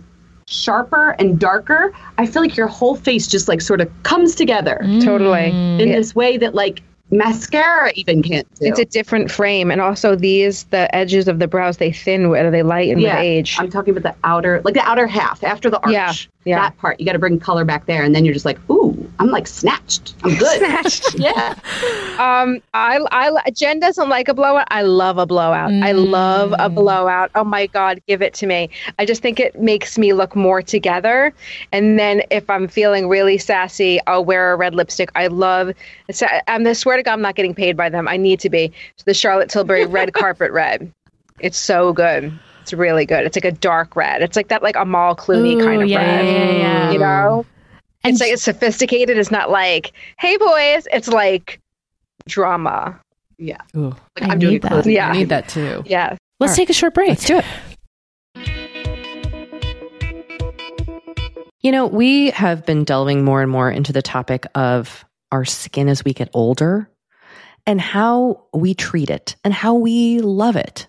sharper and darker, I feel like your whole face just like sort of comes together mm. Totally. in Yeah. this way that like mascara even can't do. It's a different frame, and also these the edges of the brows they thin with, or they lighten yeah, with age. I'm talking about the outer, like the outer half after the arch. Yeah, yeah. That part, you got to bring color back there, and then you're just like, ooh, I'm like snatched. I'm good. Snatched. yeah. Um, I, I, Jen doesn't like a blowout. I love a blowout. I love a Mm. blowout. Oh my God, give it to me. I just think it makes me look more together. And then if I'm feeling really sassy, I'll wear a red lipstick. I love, I'm I swear to God, I'm not getting paid by them. I need to be. The Charlotte Tilbury red carpet red. It's so good. It's really good. It's like a dark red. It's like that, like Amal Clooney Ooh, kind of yeah, red. yeah, yeah. You know? Mm. And it's like it's sophisticated. It's not like, hey boys. It's like drama. Yeah. Ooh, Like I I'm doing need a that. Yeah. I need that too. Yeah. let's All take a short break. Let's do it. You know, we have been delving more and more into the topic of our skin as we get older and how we treat it and how we love it.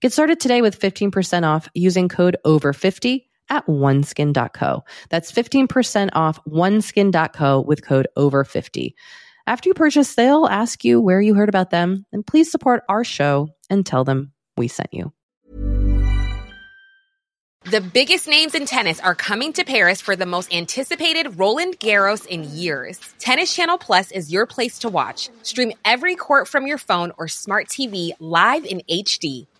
Get started today with 15% off using code OVER50 at oneskin.co. That's 15% off oneskin.co with code OVER50. After you purchase, they'll ask you where you heard about them, and please support our show and tell them we sent you. The biggest names in tennis are coming to Paris for the most anticipated Roland Garros in years. Tennis Channel Plus is your place to watch. Stream every court from your phone or smart TV live in HD.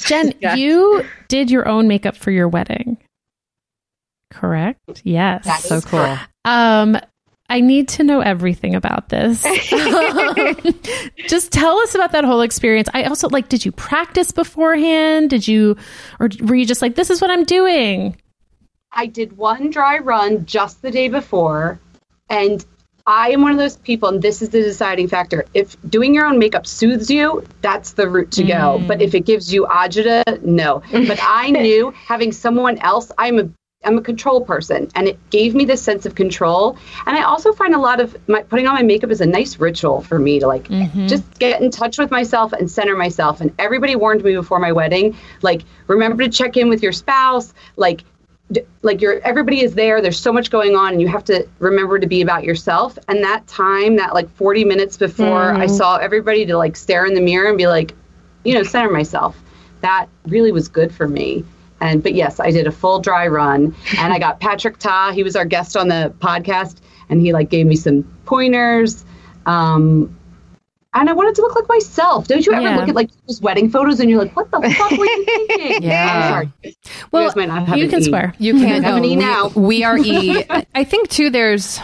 Jen, Yeah. you did your own makeup for your wedding. Correct? Yes. That So cool. correct. Um, I need to know everything about this. Just tell us about that whole experience. I also like, did you practice beforehand? Did you, or were you just like, this is what I'm doing? I did one dry run just the day before, and I am one of those people, and this is the deciding factor. If doing your own makeup soothes you, that's the route to go. Mm. But if it gives you agita, no. But I knew having someone else, I'm a I'm a control person, and it gave me this sense of control. And I also find a lot of my putting on my makeup is a nice ritual for me to like mm-hmm. just get in touch with myself and center myself. And everybody warned me before my wedding, like remember to check in with your spouse, like like you're everybody is there there's so much going on and you have to remember to be about yourself. And that time that like 40 minutes before i saw everybody to like stare in the mirror and be like you know center myself that really was good for me. And but yes i did a full dry run and i got patrick ta he was our guest on the podcast and he like gave me some pointers. Um and I wanted to look like myself. Don't you ever Yeah. look at like people's wedding photos and you're like, what the fuck were you thinking? Yeah. I'm sorry. Well, you guys might You can E. swear. You can't Have an no, E we- now. We are E. I think too. There's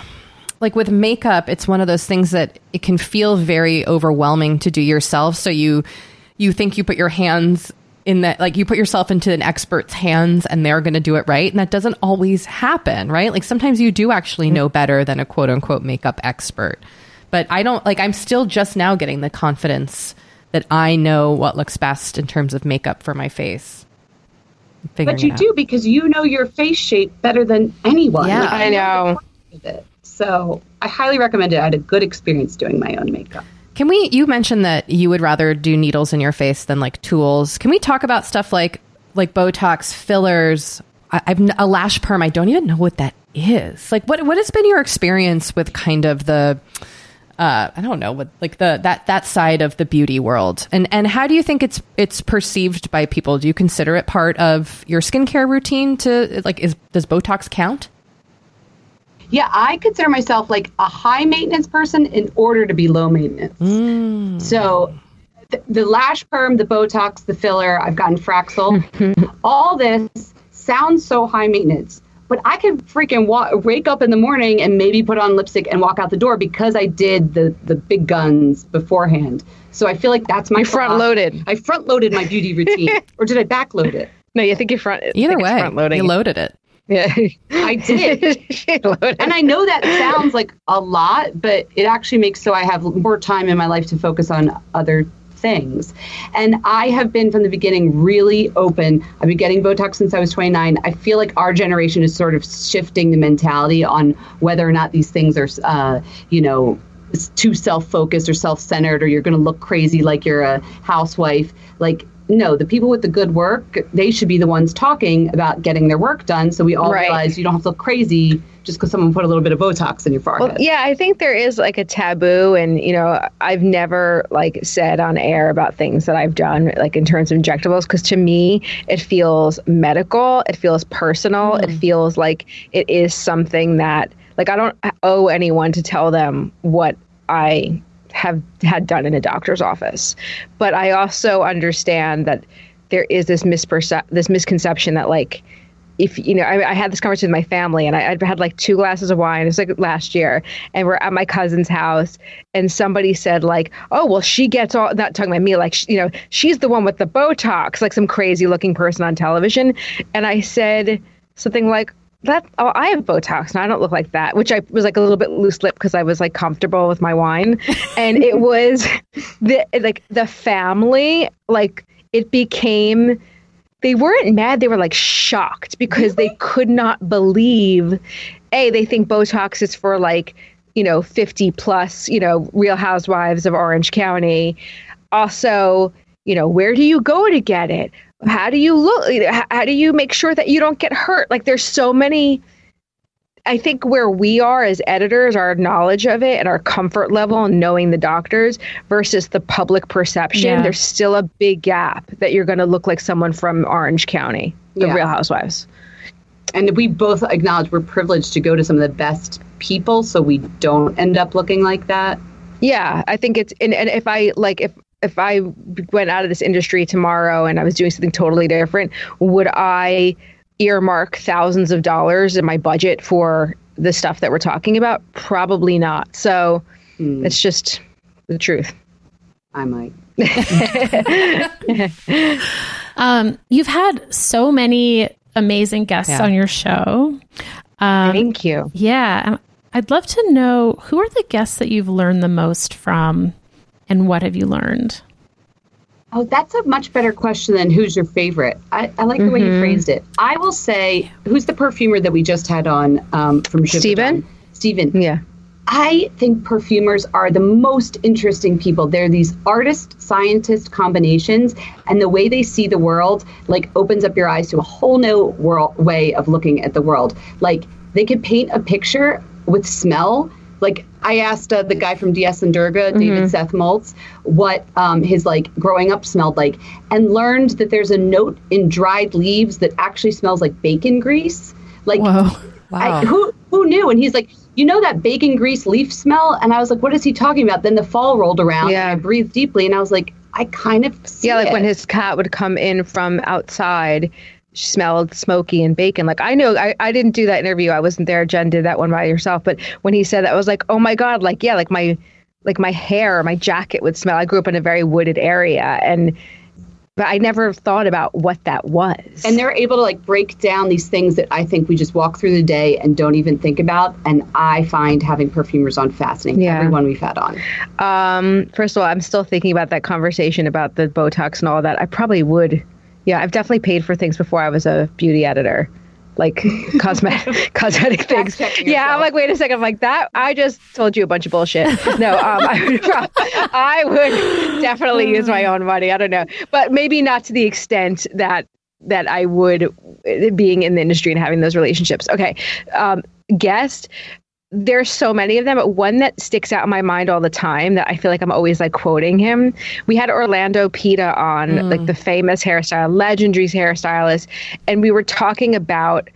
like with makeup, it's one of those things that it can feel very overwhelming to do yourself. So you you think you put your hands in that like you put yourself into an expert's hands and they're going to do it right and that doesn't always happen right like sometimes you do actually know better than a quote unquote makeup expert but i don't like i'm still just now getting the confidence that i know what looks best in terms of makeup for my face I'm But you do because you know your face shape better than anyone. Yeah. Like, I know. the point of it. So I highly recommend it. I had a good experience doing my own makeup. Can we? You mentioned that you would rather do needles in your face than like tools. Can we talk about stuff like like Botox fillers? I, I've n- a lash perm. I don't even know what that is. Like, what what has been your experience with kind of the uh, I don't know what like the that that side of the beauty world, and and how do you think it's it's perceived by people? Do you consider it part of your skincare routine? To like, is does Botox count? Yeah, I consider myself like a high maintenance person in order to be low maintenance. So th- the lash perm, the Botox, the filler, I've gotten Fraxel, all this sounds so high maintenance. But I can freaking wa- wake up in the morning and maybe put on lipstick and walk out the door because I did the the big guns beforehand. So I feel like that's my front loaded. I front loaded my beauty routine, or did I back load it? No, you think you front. I Either way, front loading. you loaded it. yeah, I did. And I know that sounds like a lot, but it actually makes so I have more time in my life to focus on other things. And I have been from the beginning really open. I've been getting Botox since I was 29. I feel like our generation is sort of shifting the mentality on whether or not these things are, uh, you know, too self-focused or self-centered, or you're going to look crazy like you're a housewife. Like. No, the people with the good work, they should be the ones talking about getting their work done so we all Right. realize you don't have to look crazy just because someone put a little bit of Botox in your forehead. Well, yeah, I think there is like a taboo, and you know, I've never like said on air about things that I've done, like in terms of injectables, because to me, it feels medical, it feels personal, it mm. feels like it is something that, like, I don't owe anyone to tell them what I have had done in a doctor's office, but I also understand that there is this mispercep- this misconception that like if you know, I, I had this conversation with my family, and I, I'd had like two glasses of wine. It was like last year, and we're at my cousin's house, and somebody said like, "Oh, well, she gets all." Not talking about me, like sh- you know, she's the one with the Botox, like some crazy looking person on television, and I said something like. That oh, I have Botox and I don't look like that, which I was like a little bit loose lip because I was like comfortable with my wine, and it was the like the family like it became they weren't mad they were like shocked because they could not believe a they think botox is for like you know 50 plus you know real housewives of orange county. Also you know where do you go to get it how do you look how, do you make sure that you don't get hurt like there's so many I think where we are as editors, our knowledge of it and our comfort level and knowing the doctors versus the public perception, Yeah. there's still a big gap that you're going to look like someone from Orange County, the Yeah. Real Housewives. and we both acknowledge we're privileged to go to some of the best people so we don't end up looking like that. Yeah, I think it's and, and if I like if if I went out of this industry tomorrow and I was doing something totally different, would I earmark thousands of dollars in my budget for the stuff that we're talking about? Probably not. So mm. it's just the truth. I might. um, you've had so many amazing guests yeah. on your show. Um, Thank you. Yeah. I'd love to know who are the guests that you've learned the most from and what have you learned? Oh, that's a much better question than who's your favorite. I, I like the mm-hmm. way you mm-hmm. phrased it. I will say, who's the perfumer that we just had on um, from Stephen? Stephen. Yeah. I think perfumers are the most interesting people. They're these artist scientist combinations, and the way they see the world like opens up your eyes to a whole new world way of looking at the world. Like they could paint a picture with smell. Like I asked uh, the guy from DS and Durga, mm-hmm. David Seth Moltz, what um, his like growing up smelled like, and learned that there's a note in dried leaves that actually smells like bacon grease. Like, Whoa. wow. I, who who knew? And he's like, you know that bacon grease leaf smell? And I was like, what is he talking about? Then the fall rolled around yeah. and I breathed deeply and I was like, I kind of Yeah, like it. when his cat would come in from outside, smelled smoky and bacon. Like I know I, I didn't do that interview. I wasn't there. Jen did that one by herself. But when he said that, I was like, oh my God, like, yeah, like my like my hair, my jacket would smell. I grew up in a very wooded area and but I never thought about what that was. And they're able to like break down these things that I think we just walk through the day and don't even think about. And I find having perfumers on fascinating. Yeah. Everyone we've had on. Um, first of all, I'm still thinking about that conversation about the Botox and all that. I probably would. Yeah, I've definitely paid for things before I was a beauty editor like cosmetic cosmetic things. Yeah, I'm like, wait a second. I'm like that. I just told you a bunch of bullshit. No, um, I, would, I would definitely use my own money. I don't know, but maybe not to the extent that that I would being in the industry and having those relationships. Okay, um, guest there's so many of them, but one that sticks out in my mind all the time that I feel like I'm always like quoting him. We had Orlando Pita on, mm. like the famous hairstyle, legendary hairstylist, and we were talking about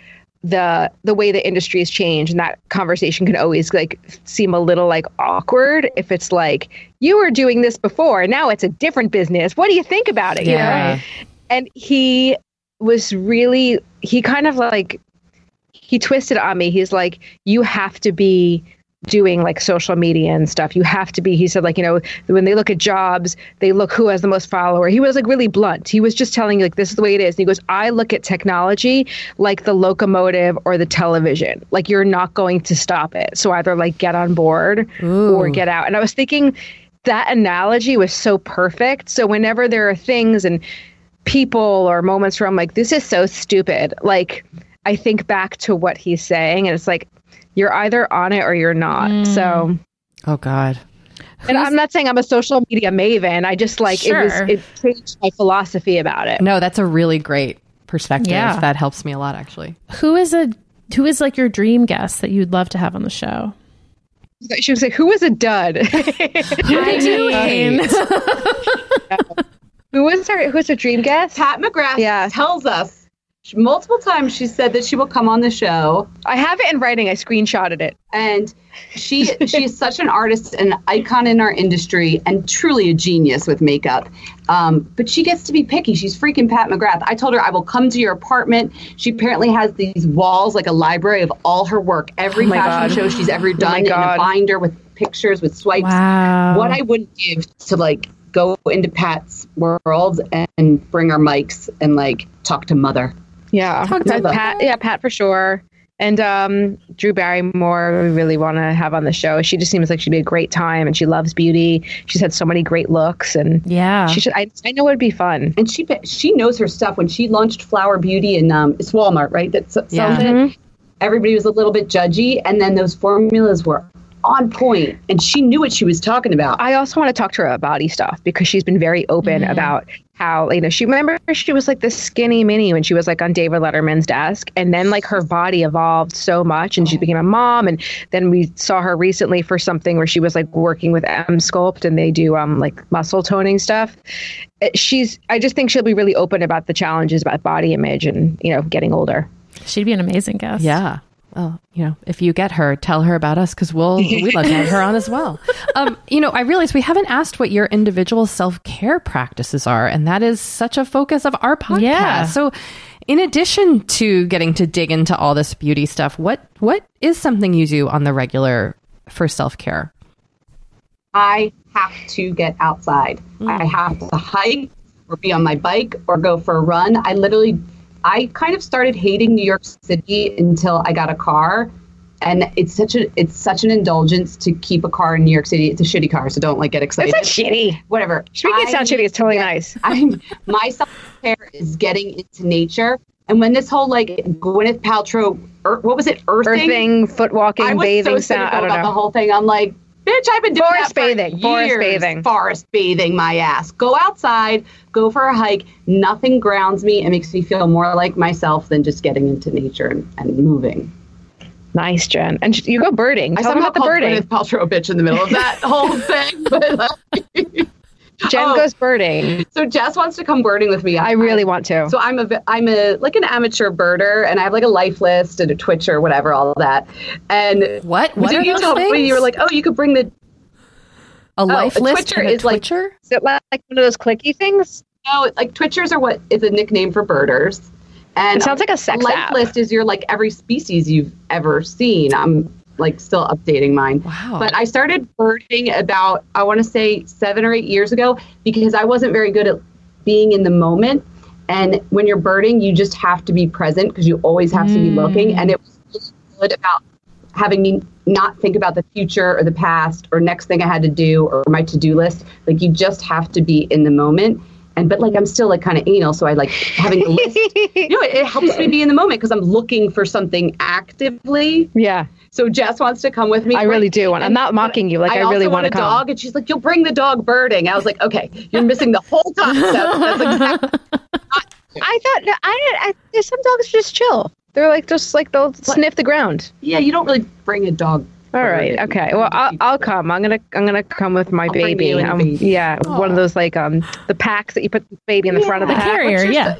the the way the industry has changed and that conversation can always like seem a little like awkward if it's like you were doing this before now it's a different business what do you think about it yeah. you know and he was really he kind of like he twisted on me. He's like, you have to be doing like social media and stuff. You have to be, he said, like, you know, when they look at jobs, they look who has the most follower. He was like really blunt. He was just telling you, like, this is the way it is. And he goes, I look at technology like the locomotive or the television. Like, you're not going to stop it. So either like get on board Ooh. or get out. And I was thinking that analogy was so perfect. So whenever there are things and people or moments where I'm like, this is so stupid, like, I think back to what he's saying, and it's like you're either on it or you're not. Mm. So, oh god. And I'm not saying I'm a social media maven. I just like sure. it was it changed my philosophy about it. No, that's a really great perspective. Yeah. That helps me a lot actually. Who is a who is like your dream guest that you'd love to have on the show? She was like, "Who was a dud?" I mean, who was her? Who's a dream guest? Pat McGrath yeah. tells us multiple times she said that she will come on the show. I have it in writing. I screenshotted it. And she she is such an artist and icon in our industry and truly a genius with makeup. Um, but she gets to be picky. She's freaking Pat McGrath. I told her I will come to your apartment. She apparently has these walls like a library of all her work, every oh fashion God. show she's ever oh done oh in a binder with pictures with swipes. Wow. What I wouldn't give to like go into Pat's world and bring our mics and like talk to mother. Yeah, Pat. Yeah, Pat for sure. And um, Drew Barrymore, we really want to have on the show. She just seems like she'd be a great time, and she loves beauty. She's had so many great looks, and yeah, she should. I, I know it'd be fun. And she she knows her stuff. When she launched Flower Beauty, and um, it's Walmart, right? That sells yeah. it. Mm-hmm. Everybody was a little bit judgy, and then those formulas were on point and she knew what she was talking about. I also want to talk to her about body stuff because she's been very open mm-hmm. about how, you know, she remember she was like this skinny mini when she was like on David Letterman's desk. And then like her body evolved so much and she became a mom. And then we saw her recently for something where she was like working with Emsculpt, and they do um like muscle toning stuff. Uh, she's, I just think she'll be really open about the challenges about body image and, you know, getting older. She'd be an amazing guest. Yeah. Well, you know, if you get her, tell her about us because we'll we'd love to have her on as well. Um, you know, I realize we haven't asked what your individual self care practices are, and that is such a focus of our podcast. Yeah. So, in addition to getting to dig into all this beauty stuff, what what is something you do on the regular for self care? I have to get outside. I have to hike or be on my bike or go for a run. I literally, I kind of started hating New York City until I got a car. And it's such a it's such an indulgence to keep a car in New York City. It's a shitty car, so don't like get excited. It's not shitty. Whatever. Should make it sound I- shitty. It's totally nice. I'm my self care is getting into nature. And when this whole like Gwyneth Paltrow, er, what was it, earthing? Earthing, foot walking, I bathing, so sound. I don't about the whole thing. I'm like, bitch, I've been doing Forest that for bathing, forest bathing. Forest bathing, my ass. Go outside, go for a hike. Nothing grounds me and makes me feel more like myself than just getting into nature and, and moving. Nice, Jen. And you go birding. I Tell them somehow about the birding. Gwyneth Paltrow a bitch in the middle of that whole thing. But, like, Jen Oh. goes birding. so Jess wants to come birding with me. I really want to. So I'm a vi- I'm a like an amateur birder, and I have like a life list and a Twitch or whatever, all that. And What? What did are you those told me you were like, oh, you could bring the a oh, life a list Twitcher and a is like- Is it like one of those clicky things? no, like Twitchers are what is a nickname for birders. And It sounds like a sex life app. list is your like every species you've ever seen. I'm like still updating mine. Wow. But I started birding about I want to say seven or eight years ago because I wasn't very good at being in the moment. And when you're birding, you just have to be present because you always have to be hmm. looking. And it was good about having me not think about the future or the past or next thing I had to do or my to-do list. Like you just have to be in the moment. And but like I'm still like kind of anal, so I like having a list. you know, it, it helps me be in the moment because I'm looking for something actively. Yeah, So Jess wants to come with me. I really do want. I'm not mocking you. Like I, also really want want a to come. dog, and she's like, "You'll bring the dog birding." I was like, "Okay, you're missing the whole concept." I thought no, I didn't. I, some dogs just chill. They're like just like they'll sniff the ground. yeah. You don't really bring a dog. All right. Okay. Well, I'll, I'll come. I'm gonna I'm gonna come with my I'll bring baby. you Um, baby. Yeah, one of those like um the packs that you put the baby in the front of the Yeah. pack. Carrier, What's your yeah.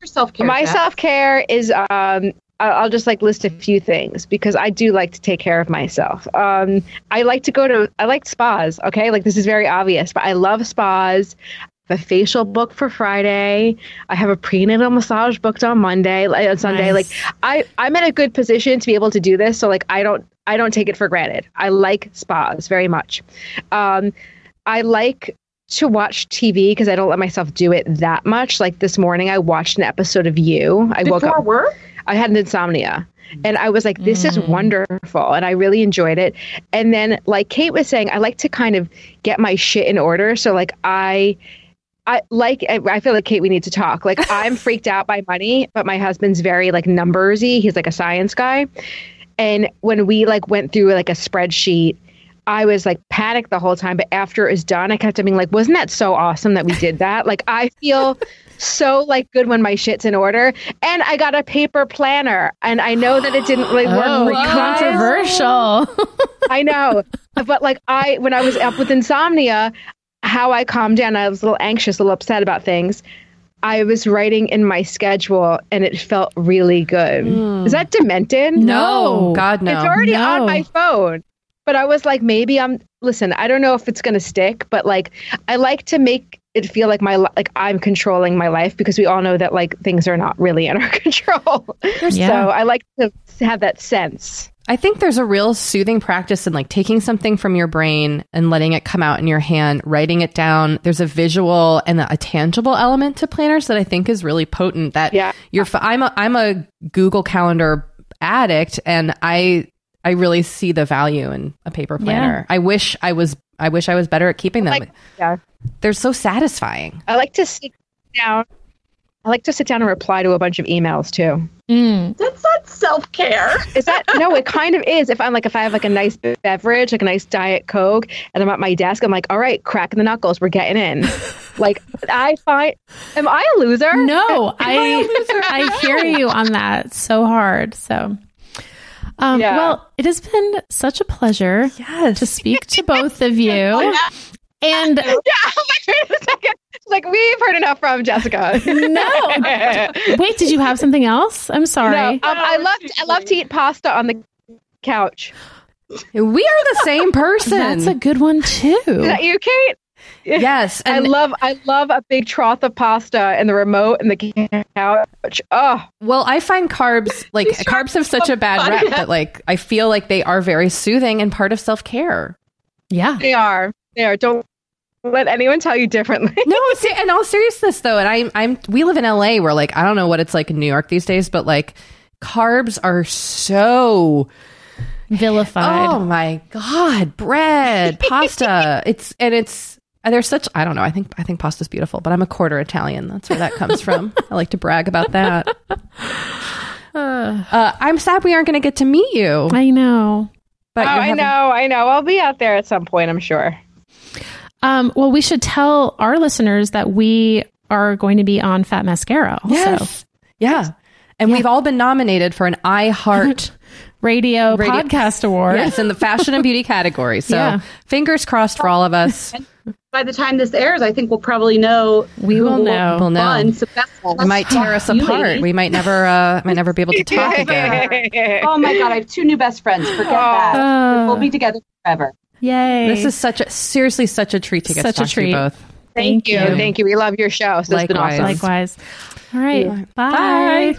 Your self care. My self care is um I- I'll just like list a few things because I do like to take care of myself. Um, I like to go to I like spas. Okay, like this is very obvious, but I love spas. A facial book for Friday. I have a prenatal massage booked on Monday, like on Sunday. Nice. Like I, I'm in a good position to be able to do this. So like I don't, I don't take it for granted. I like spas very much. Um, I like to watch TV because I don't let myself do it that much. Like this morning, I watched an episode of You. I woke up. work. I had an insomnia. And I was like, this is wonderful. And I really enjoyed it. And then, like Kate was saying, I like to kind of get my shit in order. So, like, I. I like I feel like Kate we need to talk. Like I'm freaked out by money, but my husband's very like numbersy. He's like a science guy. And when we like went through like a spreadsheet, I was like panicked the whole time. But after it was done, I kept being like, wasn't that so awesome that we did that? Like I feel so like good when my shit's in order. And I got a paper planner. And I know that it didn't really work Oh, for you guys. controversial. I know. But like I when I was up with insomnia, how I calmed down, I was a little anxious, a little upset about things. I was writing in my schedule and it felt really good. Is that demented? No. God no. It's already on my phone. But I was like, maybe I'm listen, I don't know if it's gonna stick, but like I like to make it feel like my like I'm controlling my life because we all know that like things are not really in our control. Yeah. So I like to have that sense. I think there's a real soothing practice in like taking something from your brain and letting it come out in your hand, writing it down. There's a visual and a tangible element to planners that I think is really potent. That Yeah. you're. I'm a I'm a Google Calendar addict, and I I really see the value in a paper planner. I wish I was I wish I was better at keeping them. Like- yeah. They're so satisfying. I like to sit down. I like to sit down and reply to a bunch of emails too. Mm. That's not self care. Is that no? It kind of is. If I'm like, if I have like a nice beverage, like a nice diet coke, and I'm at my desk, I'm like, all right, cracking the knuckles, we're getting in. like I find, am I a loser? No, I I hear you on that so hard. So, um, Yeah. well, it has been such a pleasure Yes. to speak to both of you. And yeah, I'm like, wait a second. She's like, we've heard enough from Jessica. no. Wait, did you have something else? I'm sorry. No, um, I love I love to eat pasta on the couch. We are the same person. That's a good one too. Is that you, Kate? yes. I love I love a big trough of pasta and the remote and the couch. Oh, well, I find carbs like These carbs have such a bad funny. rep that like I feel like they are very soothing and part of self care. Yeah. they are. They are. Don't let anyone tell you differently. No, se- in all seriousness though, and I'm I'm we live in LA where like I don't know what it's like in New York these days, but like carbs are so Vilified. oh my god, bread, pasta. It's and it's and there's such I don't know. I think I think pasta's beautiful, but I'm a quarter Italian. That's where that comes from. I like to brag about that. Uh, I'm sad we aren't going to get to meet you. I know. But oh, you're I know, I know. I'll be out there at some point, I'm sure. Um, well, we should tell our listeners that we are going to be on Fat Mascara also. Yes. Yeah. And we've all been nominated for an iHeart Radio, Radio- Podcast Award. yes in the fashion and beauty category. So Yeah. fingers crossed for all of us. By the time this airs, I think we'll probably know. We who will know. We'll know. won successful. It might tear us apart. We might never uh might never be able to talk again. Oh my god, I have two new best friends. Forget that. Uh, we'll be together forever. Yay. This is such a seriously such a treat to get Such to a talk to you treat. both. Thank you. Thank you. We love your show. So it's been Likewise. awesome. Likewise. All right. Yeah. Bye.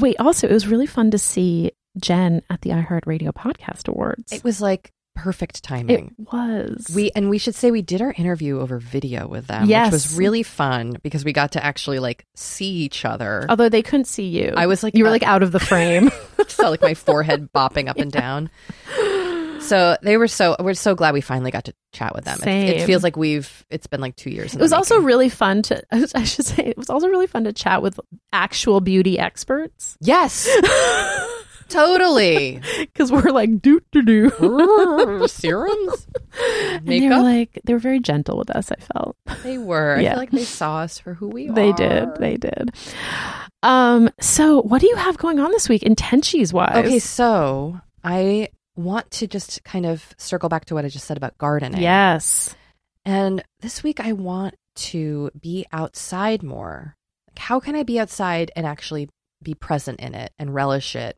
Wait, also, it was really fun to see Jen at the iHeartRadio Podcast Awards. It was like perfect timing. It was. We and we should say we did our interview over video with them, Yes. which was really fun because we got to actually like see each other. Although they couldn't see you. I was like you were uh, like out of the frame. so like my forehead bopping up and down. So they were so we're so glad we finally got to chat with them. It, it feels like we've it's been like two years. It was also making. really fun to, I should say, it was also really fun to chat with actual beauty experts yes, totally because we're like, doo doo doo. serums, And they were like, they were very gentle with us, I felt. They were. I feel like they saw us for who we are. They did. They did. Um, so what do you have going on this week, intensies wise? Okay, so I want to just kind of circle back to what I just said about gardening. Yes. And this week I want to be outside more. Like, how can I be outside and actually be present in it and relish it?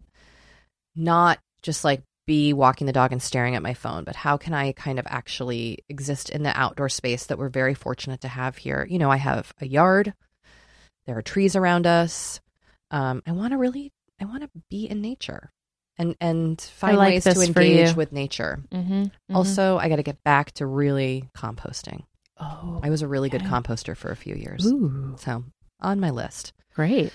Not just like be walking the dog and staring at my phone, but how can I kind of actually exist in the outdoor space that we're very fortunate to have here? You know, I have a yard, there are trees around us. Um, I want to really, I want to be in nature and and find like ways to engage with nature. Mm-hmm. Also, I got to get back to really composting. oh, I was a really good composter for a few years. Ooh, So, on my list. great.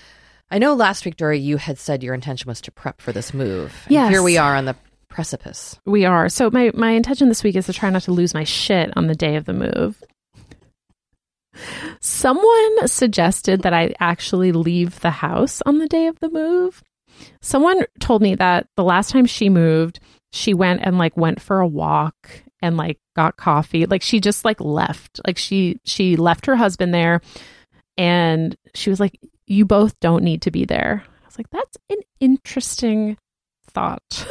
I know last week, Doree, you had said your intention was to prep for this move. And Yes. Here we are on the precipice. We are. So my my intention this week is to try not to lose my shit on the day of the move. Someone suggested that I actually leave the house on the day of the move. Someone told me that the last time she moved, she went and like went for a walk and like got coffee. Like she just like left. Like she she left her husband there and she was like you both don't need to be there. I was like that's an interesting thought.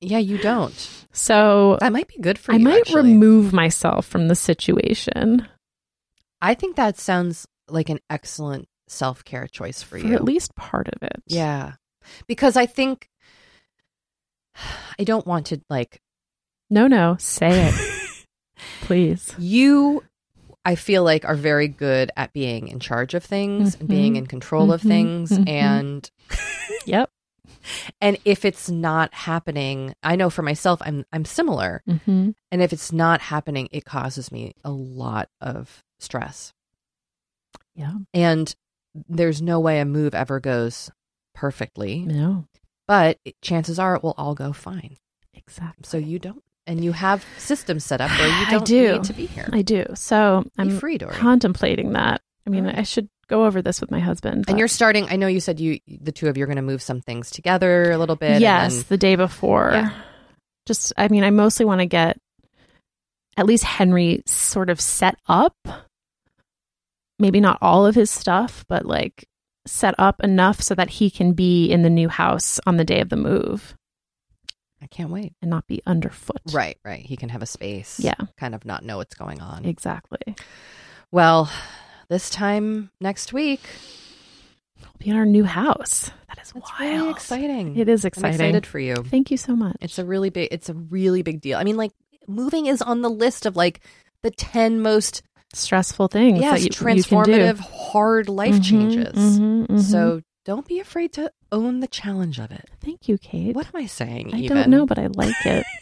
Yeah, you don't. So That might be good for I you. might actually. remove myself from the situation I think that sounds like an excellent self care choice for, for you. at least part of it. Yeah. Because I think I don't want to like No, no, say it, please. you I feel like are very good at being in charge of things and being in control of Mhm. things Mhm. and Yep. and if it's not happening I know for myself I'm I'm similar hmm and if it's not happening it causes me a lot of stress Yeah. and there's no way a move ever goes perfectly No. but it, chances are it will all go fine Exactly. so you don't and you have systems set up where you don't do. need to be here I do. So be I'm free Doree. contemplating that. I mean, right. I should go over this with my husband. and you're starting i know you said you the two of you are going to move some things together a little bit and yes, then- the day before. Yeah. Just, I mean, I mostly want to get at least Henry sort of set up. Maybe not all of his stuff, but like set up enough so that he can be in the new house on the day of the move. I can't wait. and not be underfoot. Right, right. He can have a space. Yeah. Kind of not know what's going on. Exactly. Well, this time next week, We'll be in our new house. That is it's wild. really exciting. It is I'm exciting. excited for you. Thank you so much. It's a really big it's a really big deal. I mean like moving is on the list of like the 10 most stressful things yes, that you, transformative you can do. hard life Mhm, changes. mhm, mhm. So don't be afraid to own the challenge of it. thank you, Kate. What am I saying I even? don't know, but I like it.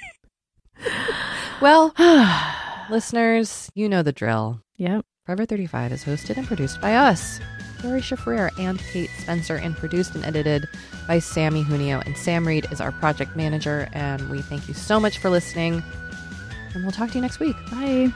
Well, listeners, you know the drill. yep. Forever 35 is hosted and produced by us, Doree Shafrir and Kate Spencer, and produced and edited by Sammy Junio. And Sam Reed is our project manager. And we thank you so much for listening. And we'll talk to you next week. Bye.